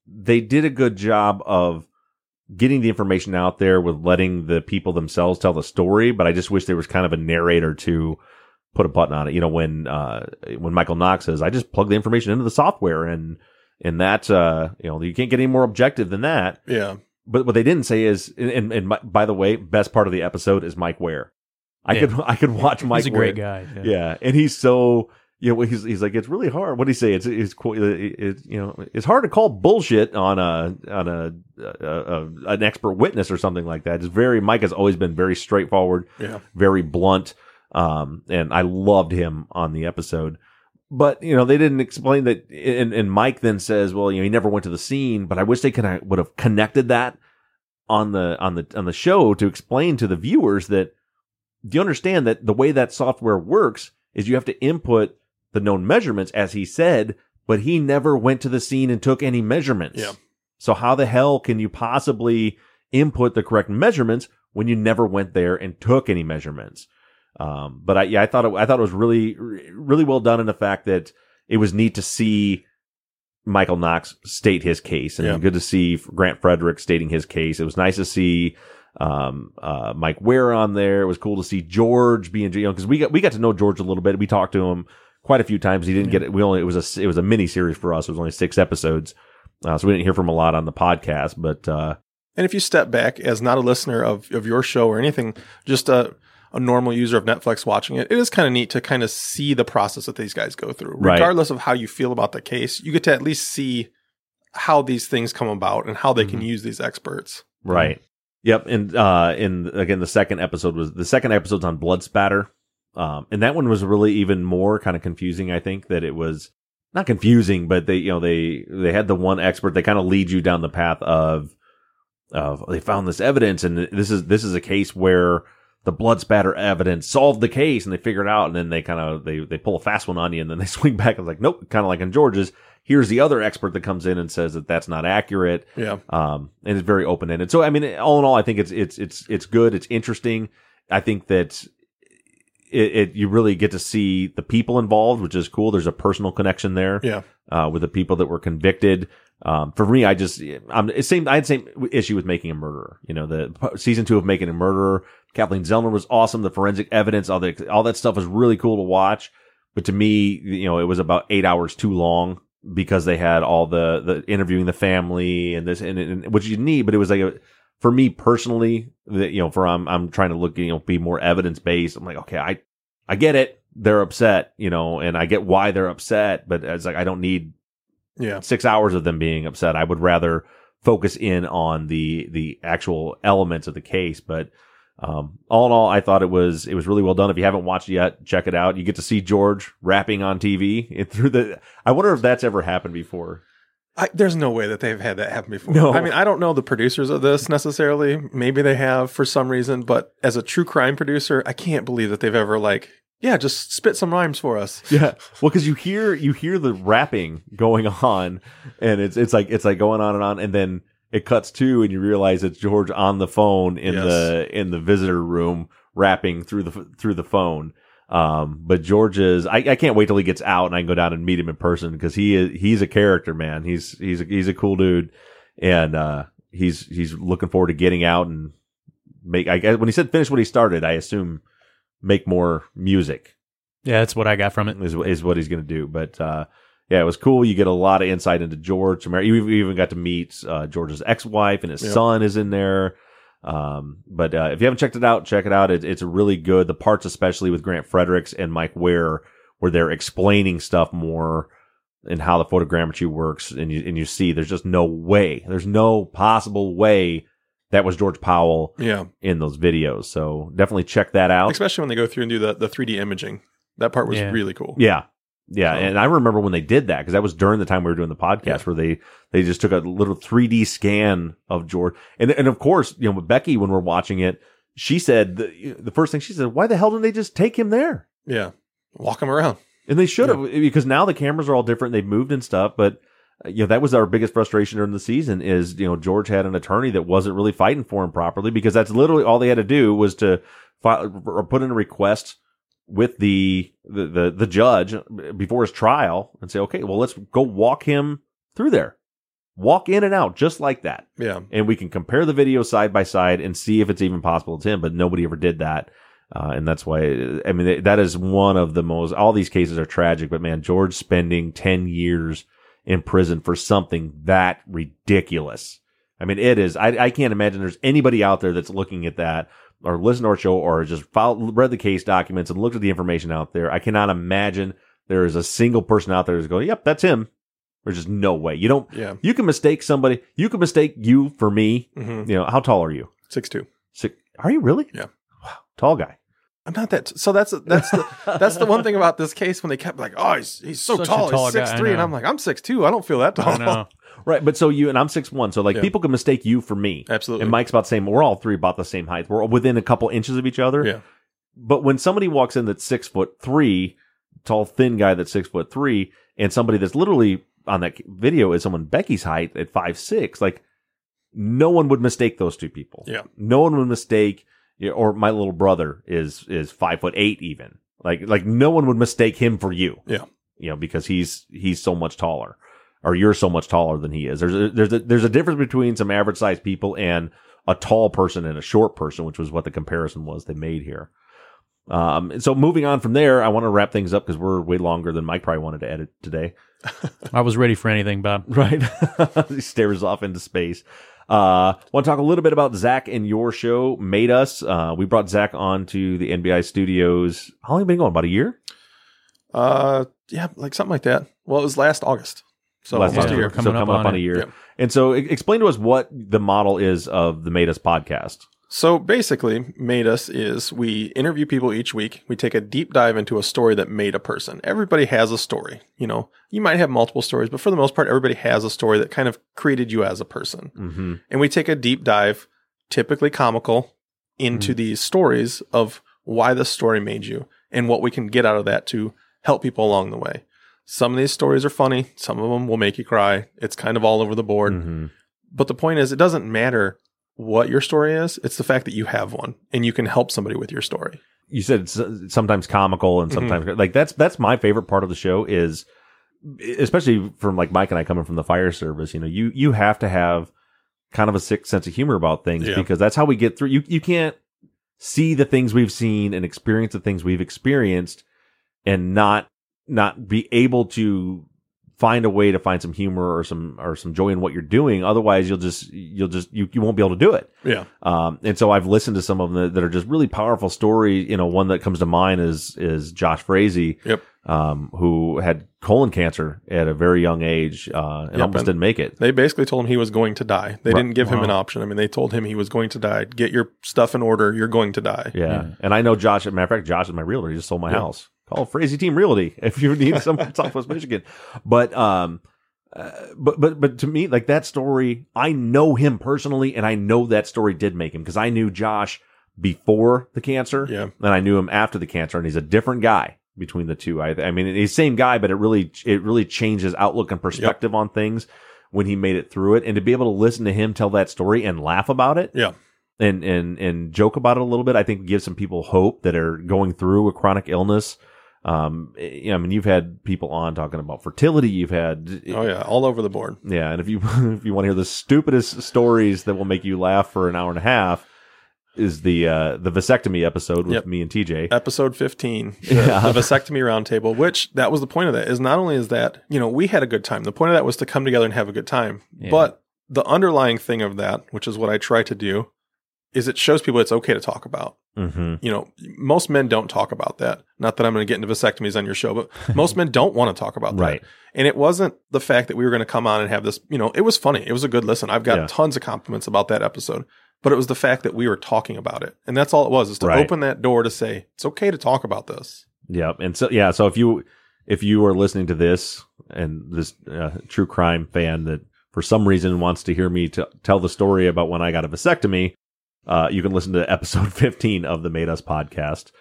Speaker 1: they did a good job of getting the information out there with letting the people themselves tell the story. But I just wish there was kind of a narrator to put a button on it. You know, when, uh, when Michael Knox says, I just plug the information into the software and, and that, uh, you know, you can't get any more objective than that.
Speaker 3: Yeah.
Speaker 1: but what they didn't say is, and, and, and my- by the way, best part of the episode is Mike Ware. I
Speaker 2: Yeah.
Speaker 1: could I could watch Mike.
Speaker 2: a great
Speaker 1: Ware.
Speaker 2: guy,
Speaker 1: Yeah.
Speaker 2: yeah.
Speaker 1: and he's so you know he's he's like it's really hard. What do you say? It's it's qu- it, it, you know it's hard to call bullshit on a on a, a, a an expert witness or something like that. It's very Mike has always been very straightforward,
Speaker 3: Yeah.
Speaker 1: very blunt, um, and I loved him on the episode. But you know they didn't explain that, and, and Mike then says, "Well, you know he never went to the scene." But I wish they could have, would have connected that on the on the on the show to explain to the viewers that do you understand that the way that software works is you have to input the known measurements as he said, but he never went to the scene and took any measurements.
Speaker 3: Yeah.
Speaker 1: So how the hell can you possibly input the correct measurements when you never went there and took any measurements? Um, but I, yeah, I thought it, I thought it was really, really well done in the fact that it was neat to see Michael Knox state his case and
Speaker 3: Yeah.
Speaker 1: good to see Grant Frederick stating his case. It was nice to see, um, uh, Mike Ware on there. It was cool to see George being, you know, cause we got, we got to know George a little bit. We talked to him quite a few times. He didn't get it. We only, it was a, it was a mini series for us. It was only six episodes. Uh, so we didn't hear from a lot on the podcast, but, uh,
Speaker 3: And if you step back as not a listener of, of your show or anything, just a, a normal user of Netflix watching it, it is kind of neat to kind of see the process that these guys go through.
Speaker 1: Right.
Speaker 3: Regardless of how you feel about the case, you get to at least see how these things come about and how they
Speaker 1: Mm-hmm.
Speaker 3: can use these experts.
Speaker 1: Right. Yep. And uh and again the second episode was the second episode's on blood spatter. Um and that one was really even more kind of confusing, I think, that it was not confusing, but they you know, they they had the one expert they kind of lead you down the path of of they found this evidence and this is this is a case where the blood spatter evidence solved the case and they figure it out and then they kind of they they pull a fast one on you and then they swing back and like nope kind of like in George's here's the other expert that comes in and says that that's not accurate
Speaker 3: Yeah.
Speaker 1: um, and it's very open ended. So I mean, all in all, I think it's it's it's it's good. It's interesting. I think that it, it you really get to see the people involved, which is cool. There's a personal connection there,
Speaker 3: Yeah.
Speaker 1: uh, with the people that were convicted. Um, for me, I just I'm same I had the same issue with making a murderer. You know, the season two of making a murderer. Kathleen Zellner was awesome. The forensic evidence, all the all that stuff was really cool to watch. But to me, you know, it was about eight hours too long because they had all the the interviewing the family and this and, and which you need. But it was like a, for me personally, that you know, for I'm I'm trying to look, you know, be more evidence based. I'm like, okay, I I get it. They're upset, you know, and I get why they're upset. But it's like I don't need
Speaker 3: Yeah.
Speaker 1: six hours of them being upset. I would rather focus in on the the actual elements of the case. But um, all in all, I thought it was it was really well done. If you haven't watched it yet, check it out. You get to see George rapping on TV it, through the. I wonder if that's ever happened before.
Speaker 3: I, there's no way that they've had that happen before.
Speaker 1: No.
Speaker 3: I mean, I don't know the producers of this necessarily. Maybe they have for some reason, but as a true crime producer, I can't believe that they've ever like, yeah, just spit some rhymes for us.
Speaker 1: Yeah, well, because you hear you hear the rapping going on, and it's it's like it's like going on and on, and then it cuts to, and you realize it's George on the phone in
Speaker 3: Yes.
Speaker 1: the in the visitor room rapping through the through the phone. Um, but George is I, I can't wait till he gets out and I can go down and meet him in person because he is he's a character, man. He's he's a, he's a cool dude, and uh, he's he's looking forward to getting out and make. I guess when he said finish what he started, I assume make more music
Speaker 2: Yeah, that's what I got from it.
Speaker 1: is is what he's going to do. But uh, yeah, it was cool. You get a lot of insight into George. Samara- You even- you even got to meet uh, George's ex-wife and his
Speaker 3: Yep.
Speaker 1: son is in there. Um, but uh, if you haven't checked it out, check it out. It, it's really good. The parts, especially with Grant Fredericks and Mike Ware, where they're explaining stuff more and how the photogrammetry works, and you and you see there's just no way, there's no possible way that was George Powell
Speaker 3: Yeah.
Speaker 1: in those videos. So definitely check that out.
Speaker 3: Especially when they go through and do the, the 3D imaging. That part was
Speaker 2: Yeah.
Speaker 3: really cool.
Speaker 1: Yeah. Yeah, and I remember when they did that because that was during the time we were doing the podcast where they they just took a little 3D scan of George, and and of course you know with Becky when we're watching it, she said the, the first thing she said, why the hell didn't they just take him there?
Speaker 3: Yeah. Walk him around.
Speaker 1: And they should have because now the cameras are all different. They've moved and stuff, but uh, you know that was our biggest frustration during the season is you know George had an attorney that wasn't really fighting for him properly because that's literally all they had to do was to file or put in a request with the the the, the judge before his trial and say okay well let's go walk him through there. Walk in and out just like that.
Speaker 3: Yeah.
Speaker 1: and we can compare the video side by side and see if it's even possible it's him but nobody ever did that. Uh, and that's why i mean that is one of the most all these cases are tragic but man george spending 10 years in prison for something that ridiculous I mean, it is. I, I can't imagine there's anybody out there that's looking at that or listened to our show or just filed, read the case documents and looked at the information out there. I cannot imagine there is a single person out there that's going, "Yep, that's him." There's just no way. You don't.
Speaker 3: Yeah.
Speaker 1: You can mistake somebody. You can mistake you for me.
Speaker 3: Mhm.
Speaker 1: You know how tall are you?
Speaker 3: Six two.
Speaker 1: Six. Are you really?
Speaker 3: Yeah. Wow.
Speaker 1: Tall guy.
Speaker 3: I'm not that. So that's that's the that's the one thing about this case when they kept like, oh, he's he's so
Speaker 2: Such
Speaker 3: tall,
Speaker 2: tall
Speaker 3: he's
Speaker 2: guy,
Speaker 3: six
Speaker 2: I
Speaker 3: three, and. I'm like, I'm six two. I don't feel that tall.
Speaker 1: Right, but so you and I'm six one, so like
Speaker 3: Yeah.
Speaker 1: people can mistake you for me.
Speaker 3: Absolutely.
Speaker 1: And Mike's about the same. We're all three about the same height. We're within a couple inches of each other.
Speaker 3: Yeah.
Speaker 1: But when somebody walks in that's six foot three, tall, thin guy that's six foot three, and somebody that's literally on that video is someone Becky's height at five six, like no one would mistake those two people.
Speaker 3: Yeah.
Speaker 1: No one would mistake. yeah, Or my little brother is is five foot eight, even like like no one would mistake him for you
Speaker 3: Yeah.
Speaker 1: you know, because he's he's so much taller, or you're so much taller than he is. There's a, there's a, there's a difference between some average sized people and a tall person and a short person, which was what the comparison was they made here. Um, so moving on from there, I want to wrap things up because we're way longer than Mike probably wanted to edit today.
Speaker 2: I was ready for anything, Bob.
Speaker 1: Right? he stares off into space. Uh, want to talk a little bit about Zaq and your show, Made Us. Uh, we brought Zaq on to the NBI studios. How long have you been going? About a year?
Speaker 3: Uh, yeah, like something like that. Well, it was last August, so
Speaker 1: Last
Speaker 3: almost
Speaker 1: year.
Speaker 3: a year.
Speaker 1: So coming up on, a year. And so explain to us what the model is of the Made Us podcast.
Speaker 3: So basically, Made Us is we interview people each week. We take a deep dive into a story that made a person. Everybody has a story. You know, you might have multiple stories, but for the most part, everybody has a story that kind of created you as a person.
Speaker 1: Mm-hmm.
Speaker 3: And we take a deep dive, typically comical, into these stories of why the story made you and what we can get out of that to help people along the way. Some of these stories are funny. Some of them will make you cry. It's kind of all over the board.
Speaker 1: Mm-hmm.
Speaker 3: But the point is, it doesn't matter what your story is. It's the fact that you have one and you can help somebody with your story.
Speaker 1: you said s- sometimes comical and sometimes like that's that's my favorite part of the show is especially from like Mike and I coming from the fire service you know you you have to have kind of a sick sense of humor about things
Speaker 3: Yeah.
Speaker 1: because that's how we get through you you can't see the things we've seen and experience the things we've experienced and not not be able to find a way to find some humor or some or some joy in what you're doing otherwise you'll just you'll just you, you won't be able to do it
Speaker 3: Yeah.
Speaker 1: um, and so I've listened to some of them that, that are just really powerful stories. You know, one that comes to mind is is Josh Frazee,
Speaker 3: Yep.
Speaker 1: um, who had colon cancer at a very young age uh, and
Speaker 3: Yep,
Speaker 1: almost
Speaker 3: and
Speaker 1: didn't make it.
Speaker 3: They basically told him he was going to die. They
Speaker 1: Right.
Speaker 3: didn't give him an option. I mean, they told him he was going to die. Get your stuff in order. You're going to die.
Speaker 1: Yeah. and I know Josh. As a matter of fact, Josh is my realtor. He just sold my
Speaker 3: Yeah.
Speaker 1: house. Call Frazee Team Realty if you need some Southwest Michigan. But um, uh, but but but to me, like that story, I know him personally, and I know that story did make him because I knew Josh before the cancer,
Speaker 3: Yeah.
Speaker 1: and I knew him after the cancer, and he's a different guy between the two. I I mean, he's the same guy, but it really it really changed his outlook and perspective on things when he made it through it, and to be able to listen to him tell that story and laugh about it,
Speaker 3: Yeah.
Speaker 1: and and and joke about it a little bit. I think gives some people hope that are going through a chronic illness. Um, you know, I mean, you've had people on talking about fertility. You've had,
Speaker 3: Oh yeah, all over the board.
Speaker 1: yeah. And if you if you want to hear the stupidest stories that will make you laugh for an hour and a half, is the uh the vasectomy episode with
Speaker 3: Yep.
Speaker 1: me and TJ.
Speaker 3: Episode 15, the,
Speaker 1: Yeah.
Speaker 3: the vasectomy roundtable, which that was the point of that is not only is that, you know, we had a good time. The point of that was to come together and have a good time.
Speaker 2: Yeah.
Speaker 3: But the underlying thing of that, which is what I try to do, is it shows people it's okay to talk about.
Speaker 1: Mm-hmm.
Speaker 3: You know, most men don't talk about that. Not that I'm going to get into vasectomies on your show, but most men don't want to talk about that.
Speaker 1: Right.
Speaker 3: And it wasn't the fact that we were going to come on and have this, you know, it was funny. It was a good listen. I've got
Speaker 1: Yeah.
Speaker 3: tons of compliments about that episode, but it was the fact that we were talking about it. And that's all it was, is to
Speaker 1: Right.
Speaker 3: open that door to say, it's okay to talk about this.
Speaker 1: Yep. And so yeah, so if you if you are listening to this and this uh, true crime fan that for some reason wants to hear me t- tell the story about when I got a vasectomy, uh, you can listen to episode 15 of the Made Us podcast.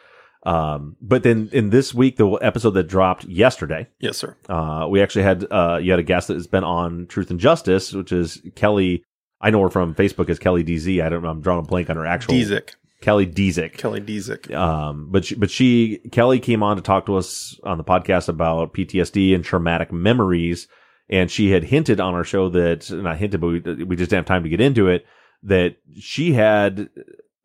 Speaker 1: Um, but then in this week, the episode that dropped yesterday,
Speaker 3: Yes, sir.
Speaker 1: uh, we actually had uh, you had a guest that has been on Truth and Justice, which is Kelly. I know her from Facebook as Kelly DZ. I don't know. I'm drawing a blank on her actual
Speaker 3: Dezik.
Speaker 1: Kelly Dezik.
Speaker 3: Kelly Dezik.
Speaker 1: Um, but she, but she Kelly came on to talk to us on the podcast about PTSD and traumatic memories, and she had hinted on our show that not hinted, but we, we just didn't have time to get into it. That she had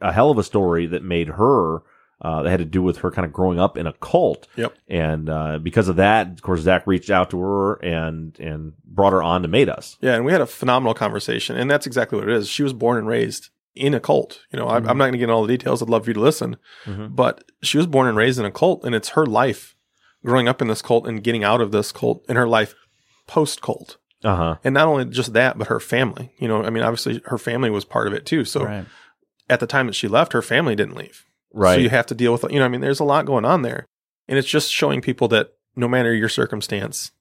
Speaker 1: a hell of a story that made her uh, that had to do with her kind of growing up in a cult.
Speaker 3: Yep.
Speaker 1: And uh, because of that, of course, Zaq reached out to her and and brought her on to Made Us.
Speaker 3: Yeah, and we had a phenomenal conversation, and that's exactly what it is. She was born and raised in a cult. You know,
Speaker 1: Mm-hmm.
Speaker 3: I, I'm not going to get into all the details. I'd love for you to listen,
Speaker 1: Mhm.
Speaker 3: but she was born and raised in a cult, and it's her life growing up in this cult and getting out of this cult in her life post cult.
Speaker 1: Uh huh.
Speaker 3: And not only just that, but her family. You know, I mean, obviously her family was part of it too. So
Speaker 2: Right.
Speaker 3: at the time that she left, her family didn't leave.
Speaker 1: Right.
Speaker 3: So you have to deal with, you know, I mean, there's a lot going on there. And it's just showing people that no matter your circumstance,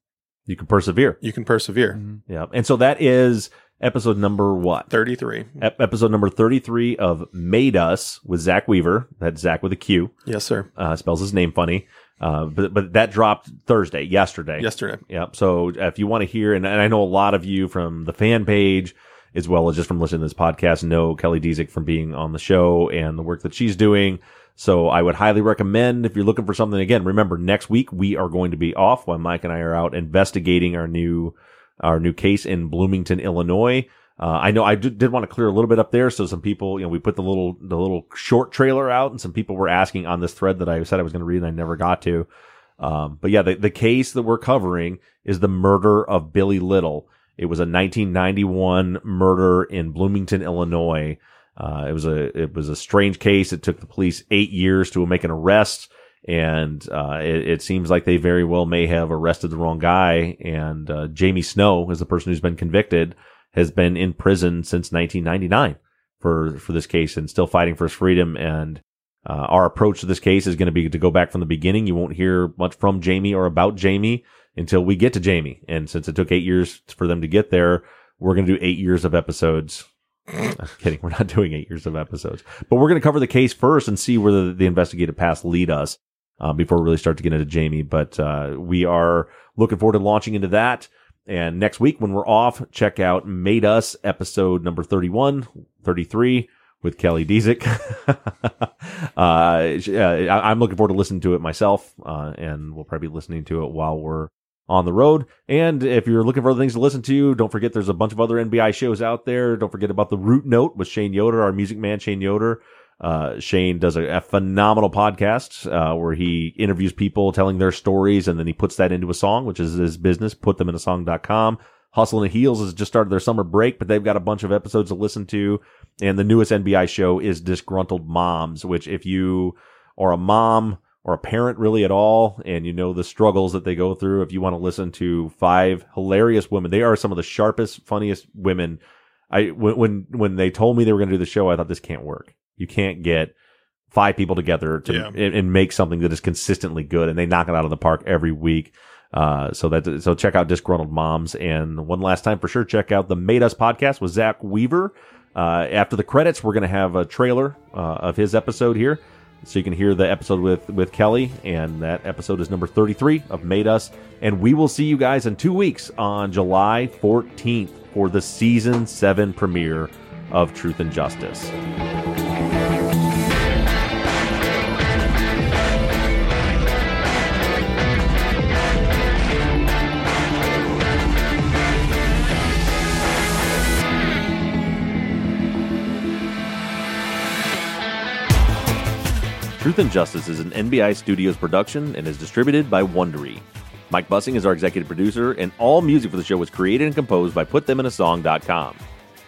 Speaker 1: You can persevere.
Speaker 3: you can persevere.
Speaker 1: Yeah. And so that is episode number what?
Speaker 3: 33.
Speaker 1: Ep- episode number 33 of Made Us with Zaq Weaver. That's Zaq with a Q.
Speaker 3: Yes, sir.
Speaker 1: Uh, spells his name funny. Uh, but, but that dropped Thursday, yesterday.
Speaker 3: Yesterday.
Speaker 1: Yep. So if you want to hear, and, and I know a lot of you from the fan page, as well as just from listening to this podcast, know Kelly Dizik from being on the show and the work that she's doing. So I would highly recommend if you're looking for something. Again, remember next week we are going to be off while Mike and I are out investigating our new our new case in Bloomington, Illinois. Uh, I know I did, did want to clear a little bit up there. So some people, you know, we put the little the little short trailer out, and some people were asking on this thread that I said I was going to read, and I never got to. Um, but yeah, the, the case that we're covering is the murder of Billy Little. It was a 1991 murder in Bloomington, Illinois. Uh, it was a it was a strange case. It took the police eight years to make an arrest, and uh, it, it seems like they very well may have arrested the wrong guy. And uh, Jamie Snow is the person who's been convicted, has been in prison since 1999 for for this case, and still fighting for his freedom. And uh, our approach to this case is going to be to go back from the beginning. You won't hear much from Jamie or about Jamie until we get to Jamie. And since it took eight years for them to get there, we're going to do eight years of episodes. I'm kidding. We're not doing eight years of episodes, but we're going to cover the case first and see where the, the investigative paths lead us uh, before we really start to get into Jamie. But uh, we are looking forward to launching into that. And next week, when we're off, check out Made Us episode number 31, 33 with Kelly Dizik. uh, I'm looking forward to listening to it myself, uh, and we'll probably be listening to it while we're on the road. And if you're looking for other things to listen to, don't forget there's a bunch of other NBI shows out there. Don't forget about the Root Note with Shane Yoder, our music man, Shane Yoder. Uh, Shane does a, a phenomenal podcast uh, where he interviews people telling their stories and then he puts that into a song, which is his business, puttheminasong.com. Hustle and Heels has just started their summer break, but they've got a bunch of episodes to listen to. And the newest NBI show is Disgruntled Moms, which if you are a mom or a parent really at all, and you know the struggles that they go through, if you want to listen to five hilarious women, they are some of the sharpest, funniest women. I when when, when they told me they were going to do the show, I thought this can't work. You can't get five people together to
Speaker 3: Yeah.
Speaker 1: and, and make something that is consistently good, and they knock it out of the park every week. Uh, so that so check out Disgruntled Moms, and one last time for sure, check out the Made Us podcast with Zaq Weaver. Uh, after the credits, we're going to have a trailer uh, of his episode here, so you can hear the episode with with Kelly, and that episode is number thirty three of Made Us, and we will see you guys in two weeks on July fourteenth for the season seven premiere of Truth and Justice. Truth and Justice is an NBI Studios production and is distributed by Wondery. Mike Bussing is our executive producer, and all music for the show was created and composed by PutThemInASong.com.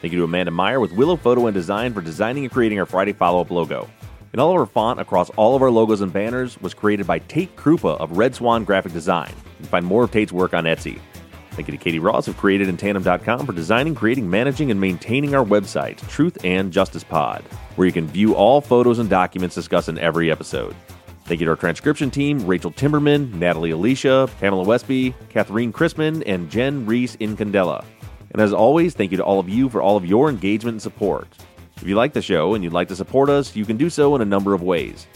Speaker 1: Thank you to Amanda Meyer with Willow Photo and Design for designing and creating our Friday follow-up logo. And all of our font across all of our logos and banners was created by Tate Krupa of Red Swan Graphic Design. You can find more of Tate's work on Etsy. Thank you to Katie Ross of CreatedInTandem.com for designing, creating, managing, and maintaining our website, Truth and Justice Pod, where you can view all photos and documents discussed in every episode. Thank you to our transcription team, Rachel Timberman, Natalie Alicia, Pamela Westby, Catherine Chrisman, and Jen Reese in Candela. And as always, thank you to all of you for all of your engagement and support. If you like the show and you'd like to support us, you can do so in a number of ways.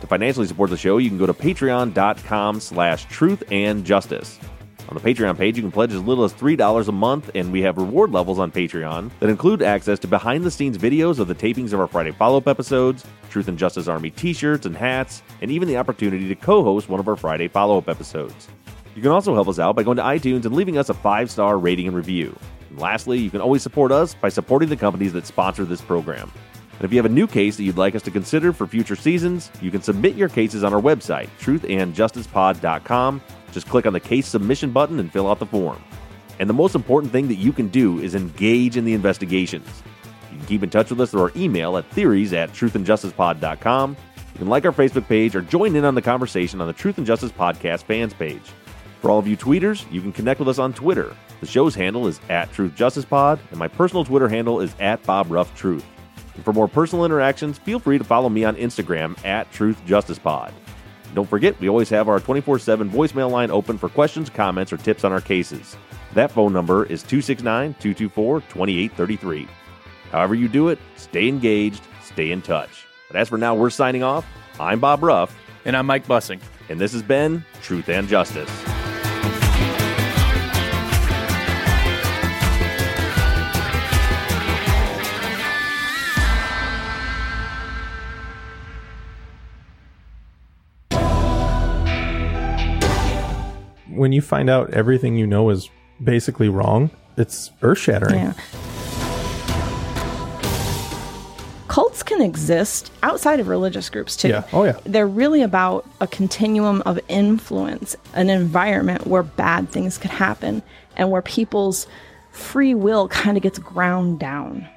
Speaker 1: To financially support the show, you can go to patreon.com slash truth and justice. On the Patreon page, you can pledge as little as $3 a month, and we have reward levels on Patreon that include access to behind the scenes videos of the tapings of our Friday follow up episodes, Truth and Justice Army t shirts and hats, and even the opportunity to co host one of our Friday follow up episodes. You can also help us out by going to iTunes and leaving us a five star rating and review. And lastly, you can always support us by supporting the companies that sponsor this program. And if you have a new case that you'd like us to consider for future seasons, you can submit your cases on our website, truthandjusticepod.com. Just click on the case submission button and fill out the form. And the most important thing that you can do is engage in the investigations. You can keep in touch with us through our email at theories at truthandjusticepod.com. You can like our Facebook page or join in on the conversation on the Truth and Justice Podcast fans page. For all of you tweeters, you can connect with us on Twitter. The show's handle is at Truth Justice Pod, and my personal Twitter handle is at Bob Ruff Truth. And for more personal interactions, feel free to follow me on Instagram at Truth Justice Pod. Don't forget, we always have our 24 7 voicemail line open for questions, comments, or tips on our cases. That phone number is 269 224 2833. However, you do it, stay engaged, stay in touch. But as for now, we're signing off. I'm Bob Ruff.
Speaker 2: And I'm Mike Bussing.
Speaker 1: And this has been Truth and Justice.
Speaker 3: When you find out everything you know is basically wrong, it's earth shattering.
Speaker 9: Yeah. Cults can exist outside of religious groups too.
Speaker 3: Yeah. Oh, yeah.
Speaker 9: They're really about a continuum of influence, an environment where bad things could happen and where people's free will kind of gets ground down.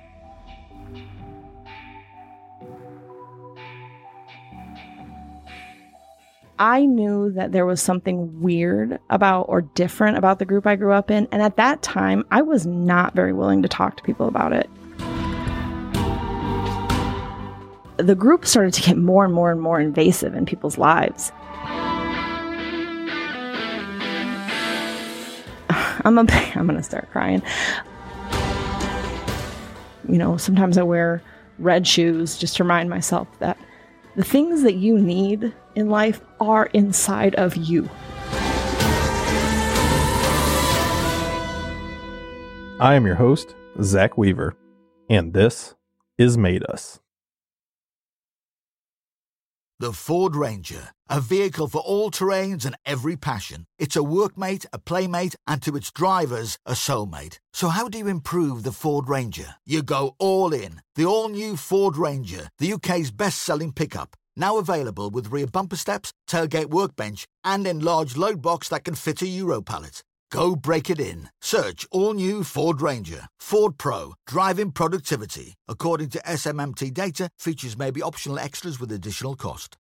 Speaker 9: I knew that there was something weird about or different about the group I grew up in. And at that time, I was not very willing to talk to people about it. The group started to get more and more and more invasive in people's lives. I'm a, I'm gonna start crying. You know, sometimes I wear red shoes just to remind myself that the things that you need in life are inside of you.
Speaker 3: I am your host, Zaq Weaver, and this is Made Us.
Speaker 5: The Ford Ranger, a vehicle for all terrains and every passion. It's a workmate, a playmate, and to its drivers, a soulmate. So, how do you improve the Ford Ranger? You go all in. The all new Ford Ranger, the UK's best selling pickup. Now available with rear bumper steps, tailgate workbench, and enlarged load box that can fit a Euro pallet. Go break it in. Search all new Ford Ranger. Ford Pro. Driving productivity. According to SMMT data, features may be optional extras with additional cost.